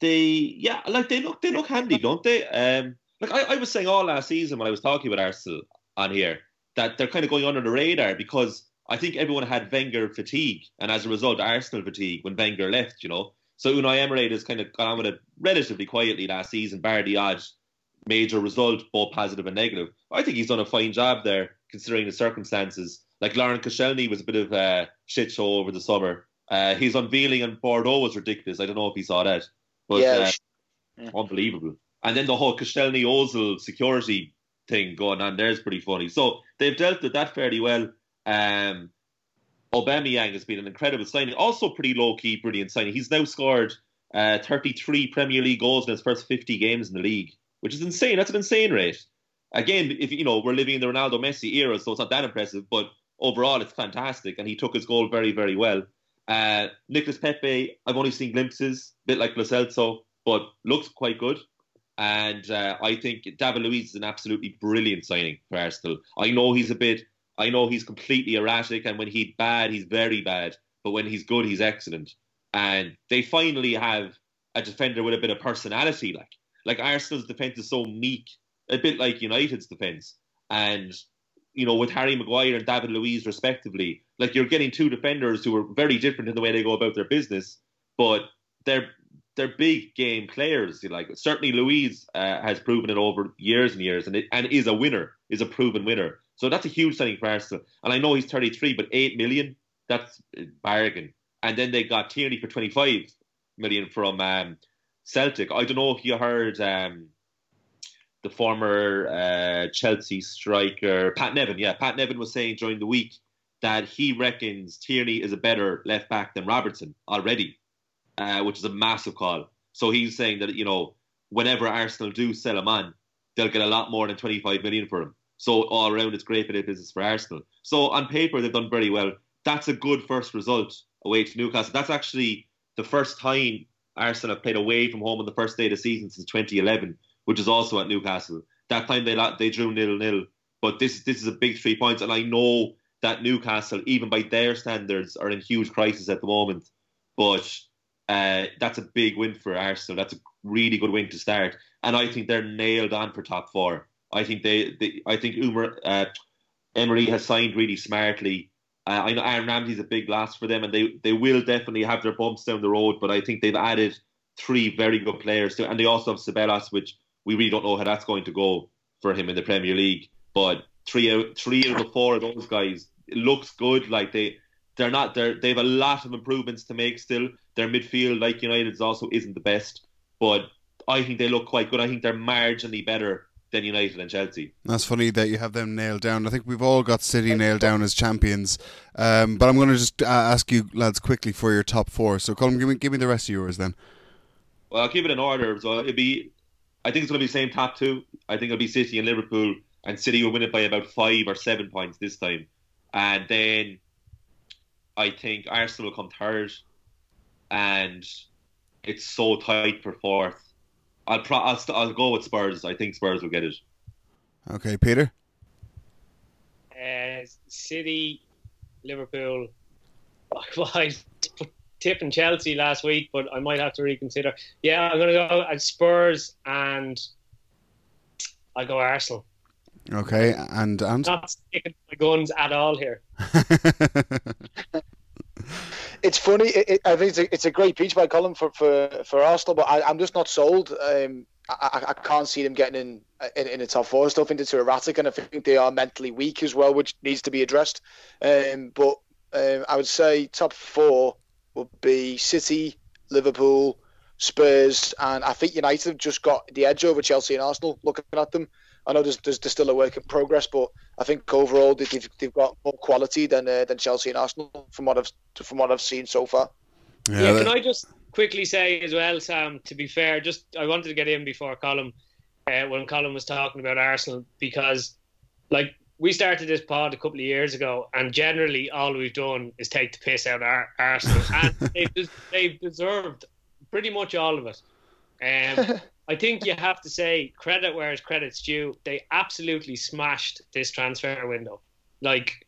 Speaker 3: they, yeah, like they look, they look handy, don't they? Um, like I, I was saying all last season when I was talking about Arsenal on here that they're kind of going under the radar because I think everyone had Wenger fatigue, and as a result, Arsenal fatigue when Wenger left. You know, so Unai Emery has kind of gone on with it relatively quietly last season, bar the odd major result, both positive and negative. I think he's done a fine job there considering the circumstances. Like Laurent Koscielny was a bit of a shit show over the summer. Uh, his unveiling in Bordeaux was ridiculous. I don't know if he saw that, but yeah. Uh, unbelievable. And then the whole Koscielny Ozil security thing going on there is pretty funny. So they've dealt with that fairly well. Um, Aubameyang has been an incredible signing. Also, pretty low key, brilliant signing. He's now scored uh, 33 Premier League goals in his first 50 games in the league, which is insane. That's an insane rate. Again, if you know we're living in the Ronaldo Messi era, so it's not that impressive, but overall it's fantastic. And he took his goal very, very well. Uh, Nicolas Pepe, I've only seen glimpses, a bit like Lo but looks quite good. And uh, I think David Luiz is an absolutely brilliant signing for Arsenal. I know he's a bit I know he's completely erratic, and when he's bad, he's very bad. But when he's good, he's excellent. And they finally have a defender with a bit of personality. Like like Arsenal's defense is so meek, a bit like United's defense. And you know, with Harry Maguire and David Luiz respectively, like you're getting two defenders who are very different in the way they go about their business, but they're they're big game players. You like certainly Luiz uh, has proven it over years and years, and it, and is a winner, is a proven winner. So that's a huge signing for Arsenal. And I know he's 33, but 8 million, that's bargain. And then they got Tierney for 25 million from um, Celtic. I don't know if you heard um, the former uh, Chelsea striker, Pat Nevin. Yeah, Pat Nevin was saying during the week that he reckons Tierney is a better left back than Robertson already, uh, which is a massive call. So he's saying that, you know, whenever Arsenal do sell him on, they'll get a lot more than 25 million for him. So all around, it's great bit of business for Arsenal. So on paper, they've done very well. That's a good first result away to Newcastle. That's actually the first time Arsenal have played away from home on the first day of the season since 2011, which is also at Newcastle. That time they they drew nil nil, but this this is a big three points, and I know that Newcastle, even by their standards, are in huge crisis at the moment. But uh, that's a big win for Arsenal. That's a really good win to start, and I think they're nailed on for top four. I think they, they I think Umar, uh, Emery has signed really smartly. Uh, I know Aaron Ramsey's a big loss for them, and they they will definitely have their bumps down the road. But I think they've added three very good players to, and they also have Ceballos, which we really don't know how that's going to go for him in the Premier League. But three out three out of four of those guys it looks good. Like they they're not they they have a lot of improvements to make still. Their midfield, like United's, also isn't the best, but I think they look quite good. I think they're marginally better than United and Chelsea.
Speaker 5: That's funny that you have them nailed down. I think we've all got City nailed down as champions. Um, but I'm going to just uh, ask you lads quickly for your top four. So, Colm, give me give me the rest of yours then.
Speaker 3: Well, I'll keep it in order. So it'll be, I think it's going to be the same top two. I think it'll be City and Liverpool, and City will win it by about five or seven points this time. And then I think Arsenal will come third, and it's so tight for fourth. I'll, pro- I'll, st- I'll go with Spurs. I think Spurs will get it.
Speaker 5: Okay, Peter.
Speaker 2: Uh, City, Liverpool. [laughs] Well, I tipping Chelsea last week, but I might have to reconsider. Yeah, I'm going to go at Spurs and I'll go Arsenal.
Speaker 5: Okay, and and
Speaker 2: not sticking my guns at all here. [laughs]
Speaker 4: it's funny. It, it, I think it's a, it's a great piece by Colm for, for, for Arsenal, but I, am just not sold. Um, I, I, can't see them getting in, in in the top four. I still think it's erratic, and I think they are mentally weak as well, which needs to be addressed. Um, but um, I would say top four would be City, Liverpool, Spurs, and I think United have just got the edge over Chelsea and Arsenal. Looking at them, I know there's, there's, there's still a work in progress, but I think overall they've, they've got more quality than uh, than Chelsea and Arsenal from what I've from what I've seen so far.
Speaker 2: Yeah, yeah can I just quickly say as well, Sam? To be fair, just I wanted to get in before Colm uh, when Colm was talking about Arsenal because, like, we started this pod a couple of years ago, and generally all we've done is take the piss out of Arsenal, [laughs] and they've, they've deserved pretty much all of it. Um, [laughs] I think you have to say credit where credit's due. They absolutely smashed this transfer window. Like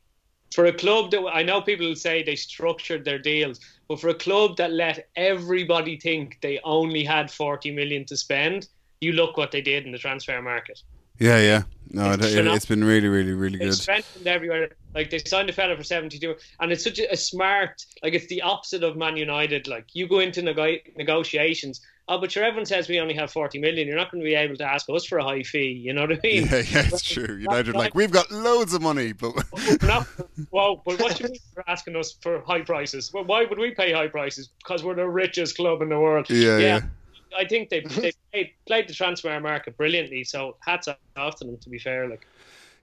Speaker 2: for a club that I know people say they structured their deals, but for a club that let everybody think they only had 40 million to spend, you look what they did in the transfer market.
Speaker 5: Yeah, yeah. No, it's, it, has been really, really, really
Speaker 2: they
Speaker 5: good.
Speaker 2: strengthened everywhere. Like they signed a fella for seventy-two, and it's such a, a, smart. Like it's the opposite of Man United. Like you go into nego- negotiations. Oh, but sure, everyone says we only have forty million. You're not going to be able to ask us for a high fee. You know what I [laughs] mean?
Speaker 5: Yeah, yeah, it's true. United like we've got loads of money, but [laughs] oh,
Speaker 2: not, well, but what you mean for asking us for high prices? Well, why would we pay high prices? Because we're the richest club in the world.
Speaker 5: Yeah, yeah. yeah.
Speaker 2: I think they they played, played, the transfer market brilliantly. So hats off to them. To be fair, like.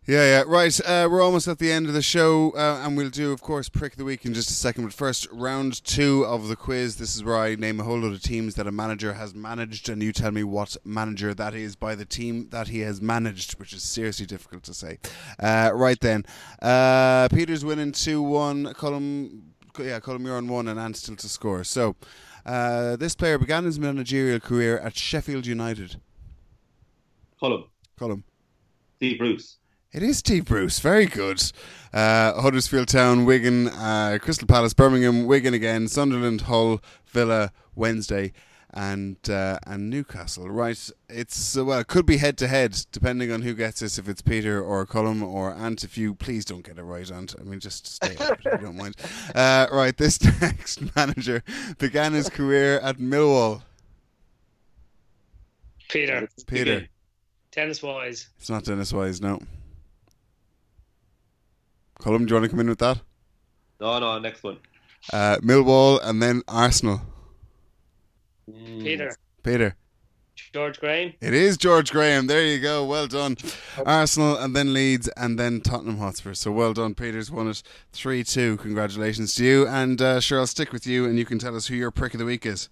Speaker 5: Yeah, yeah, right. Uh, we're almost at the end of the show, uh, and we'll do, of course, prick of the week in just a second. But first, round two of the quiz. This is where I name a whole lot of teams that a manager has managed, and you tell me what manager that is by the team that he has managed, which is seriously difficult to say. Uh, right then, uh, Peter's winning two one. Colm, yeah, Colm, you're on one, and Ant still to score. So. Uh, this player began his managerial career at Sheffield United.
Speaker 3: Colm.
Speaker 5: Colm.
Speaker 3: Steve Bruce.
Speaker 5: It is Steve Bruce. Very good. Uh, Huddersfield Town, Wigan, uh, Crystal Palace, Birmingham, Wigan again, Sunderland, Hull, Villa, Wednesday, and uh, and Newcastle. Right. It's uh, well, it could be head to head depending on who gets this. If it's Peter or Colm or Ant. If you please don't get it right, Ant. I mean, just stay out if you don't mind. [laughs] Uh, right. This [laughs] next manager began his career at Millwall.
Speaker 2: Peter.
Speaker 5: Peter.
Speaker 2: Dennis Wise.
Speaker 5: It's not Dennis Wise. No. Colm, do you want to come in with that?
Speaker 3: No, no, next one.
Speaker 5: Uh, Millwall and then Arsenal.
Speaker 2: Mm. Peter.
Speaker 5: Peter.
Speaker 2: George Graham.
Speaker 5: It is George Graham. There you go. Well done. Arsenal and then Leeds and then Tottenham Hotspur. So well done. Peter's won it 3 2. Congratulations to you. And uh, sure, I'll stick with you and you can tell us who your prick of the week is.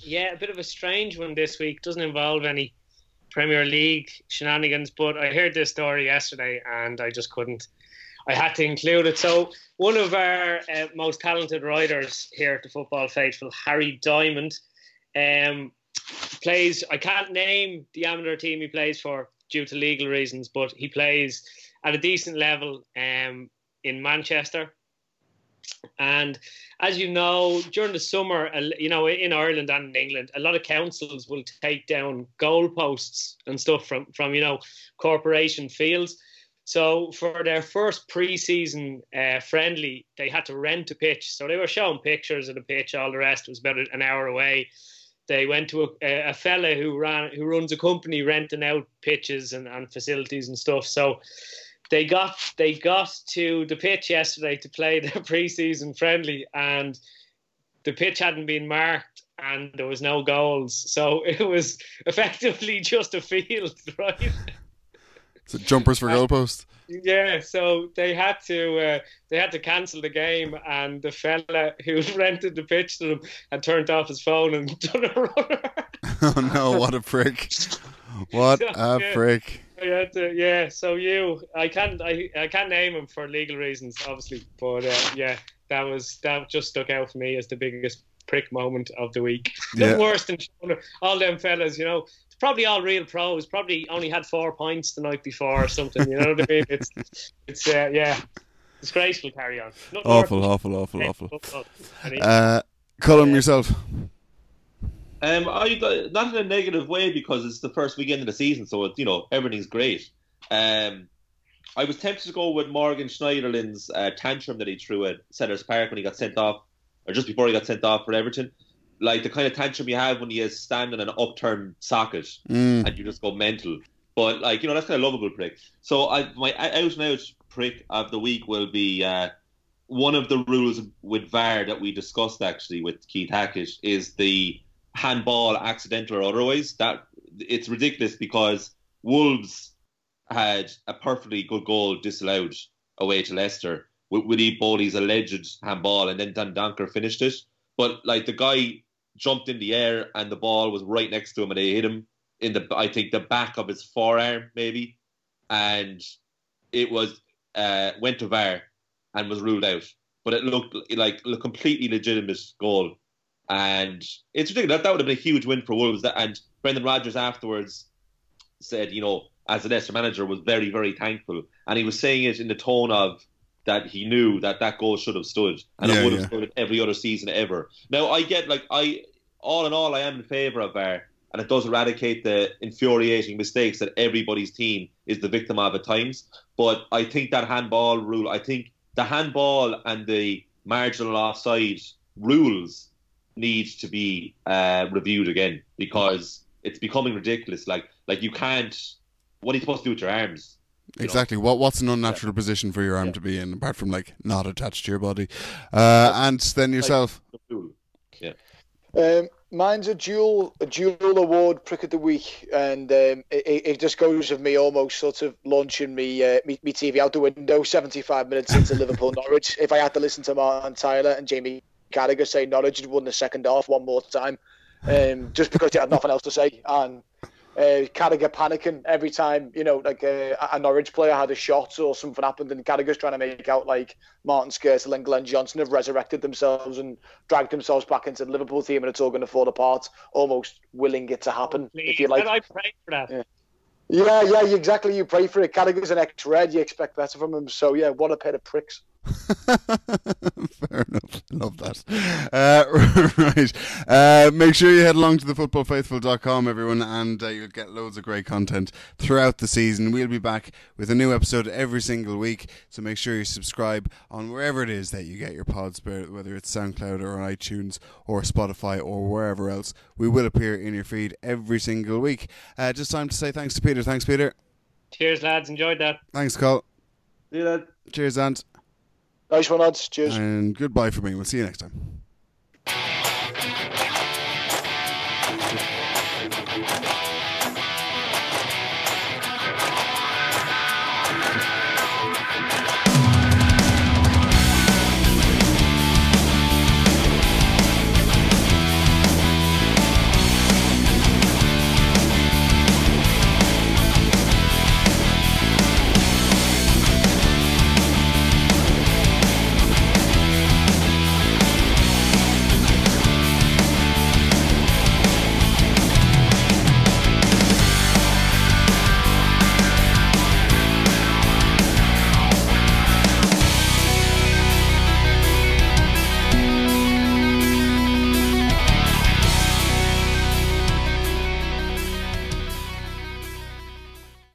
Speaker 2: Yeah, a bit of a strange one this week. Doesn't involve any Premier League shenanigans, but I heard this story yesterday and I just couldn't I had to include it. So one of our uh, most talented writers here at the Football Faithful, Harry Diamond, um, plays. I can't name the amateur team he plays for due to legal reasons, but he plays at a decent level um, in Manchester. And as you know, during the summer, you know, in Ireland and in England, a lot of councils will take down goalposts and stuff from, from you know, corporation fields. So for their first preseason uh, friendly, they had to rent a pitch. So they were showing pictures of the pitch. All the rest was about an hour away. They went to a, a fella who ran who runs a company renting out pitches and, and facilities and stuff. So they got they got to the pitch yesterday to play [laughs] the preseason friendly, and the pitch hadn't been marked and there was no goals. So [laughs] it was effectively just a field, [laughs] right?
Speaker 5: Jumpers for goalposts.
Speaker 2: Yeah, so they had to uh, they had to cancel the game, and the fella who [laughs] rented the pitch to them had turned off his phone and [laughs] done a runner. [laughs]
Speaker 5: oh no! What a prick! What so, a yeah, prick!
Speaker 2: To, yeah, so you, I can't, I, I can't name him for legal reasons, obviously, but uh, yeah, that was that just stuck out for me as the biggest prick moment of the week. Yeah. The worst than all them fellas, you know, probably all real pros. Probably only had four points the night before or something. You know what I mean? It's it's uh, yeah, disgraceful. Carry on.
Speaker 5: awful, awful, awful, awful, awful. Uh, Colm yourself.
Speaker 3: Um, I not in a negative way because it's the first weekend of the season, so it's you know everything's great. Um, I was tempted to go with Morgan Schneiderlin's uh, tantrum that he threw at Selhurst Park when he got sent off, or just before he got sent off for Everton like the kind of tantrum you have when you stand in an upturned socket
Speaker 5: mm.
Speaker 3: and you just go mental. But like you know, that's kind of lovable prick. So I my out and out prick of the week will be uh, one of the rules with VAR that we discussed actually with Keith Hackett is the handball, accidental or otherwise. That it's ridiculous because Wolves had a perfectly good goal disallowed away to Leicester with Willy Boly's alleged handball, and then Dendoncker finished it. But like the guy jumped in the air and the ball was right next to him and they hit him in the I think the back of his forearm maybe, and it was uh, went to VAR and was ruled out. But it looked like a completely legitimate goal, and it's ridiculous. That, that would have been a huge win for Wolves. and Brendan Rodgers afterwards said, you know, as a Leicester manager, was very, very thankful, and he was saying it in the tone of that he knew that that goal should have stood, and
Speaker 5: Yeah,
Speaker 3: it would have
Speaker 5: yeah.
Speaker 3: stood every other season ever. Now, I get like I, all in all, I am in favour of VAR, and it does eradicate the infuriating mistakes that everybody's team is the victim of at times. But I think that handball rule, I think the handball and the marginal offside rules need to be uh, reviewed again because it's becoming ridiculous. Like, like you can't. What are you supposed to do with your arms? You know?
Speaker 5: Exactly. What what's an unnatural position for your arm to be in, apart from like not attached to your body? Uh, and then yourself.
Speaker 3: Yeah.
Speaker 4: Um, mine's a dual a dual award prick of the week, and um, it, it just goes with me almost sort of launching me, uh, me me TV out the window. Seventy five minutes into [laughs] Liverpool Norwich. If I had to listen to Martin Tyler and Jamie Carragher say Norwich had won the second half one more time, um, just because they had nothing else to say, and uh, Carragher panicking every time you know like uh, a Norwich player had a shot or something happened, and Carragher's trying to make out like Martin Skrtel and Glenn Johnson have resurrected themselves and dragged themselves back into the Liverpool team, and it's all going to fall apart. Almost willing it to happen, if you like.
Speaker 2: And I pray for that.
Speaker 4: Yeah. Yeah, yeah, you- exactly. You pray for it. Carragher's an ex-red. You expect better from him. So yeah, what a pair of pricks. [laughs]
Speaker 5: Fair enough. Love that. Uh, [laughs] right. Uh, make sure you head along to thefootballfaithful.com, everyone, and uh, you'll get loads of great content throughout the season. We'll be back with a new episode every single week, so make sure you subscribe on wherever it is that you get your pods, whether it's SoundCloud or iTunes or Spotify or wherever else. We will appear in your feed every single week. Uh, just time to say thanks to Peter. Thanks, Peter.
Speaker 2: Cheers, lads. Enjoyed that.
Speaker 5: Thanks, Cole.
Speaker 3: See that?
Speaker 5: Cheers, Ant.
Speaker 4: Nice one, lads. Cheers.
Speaker 5: And goodbye for me. We'll see you next time.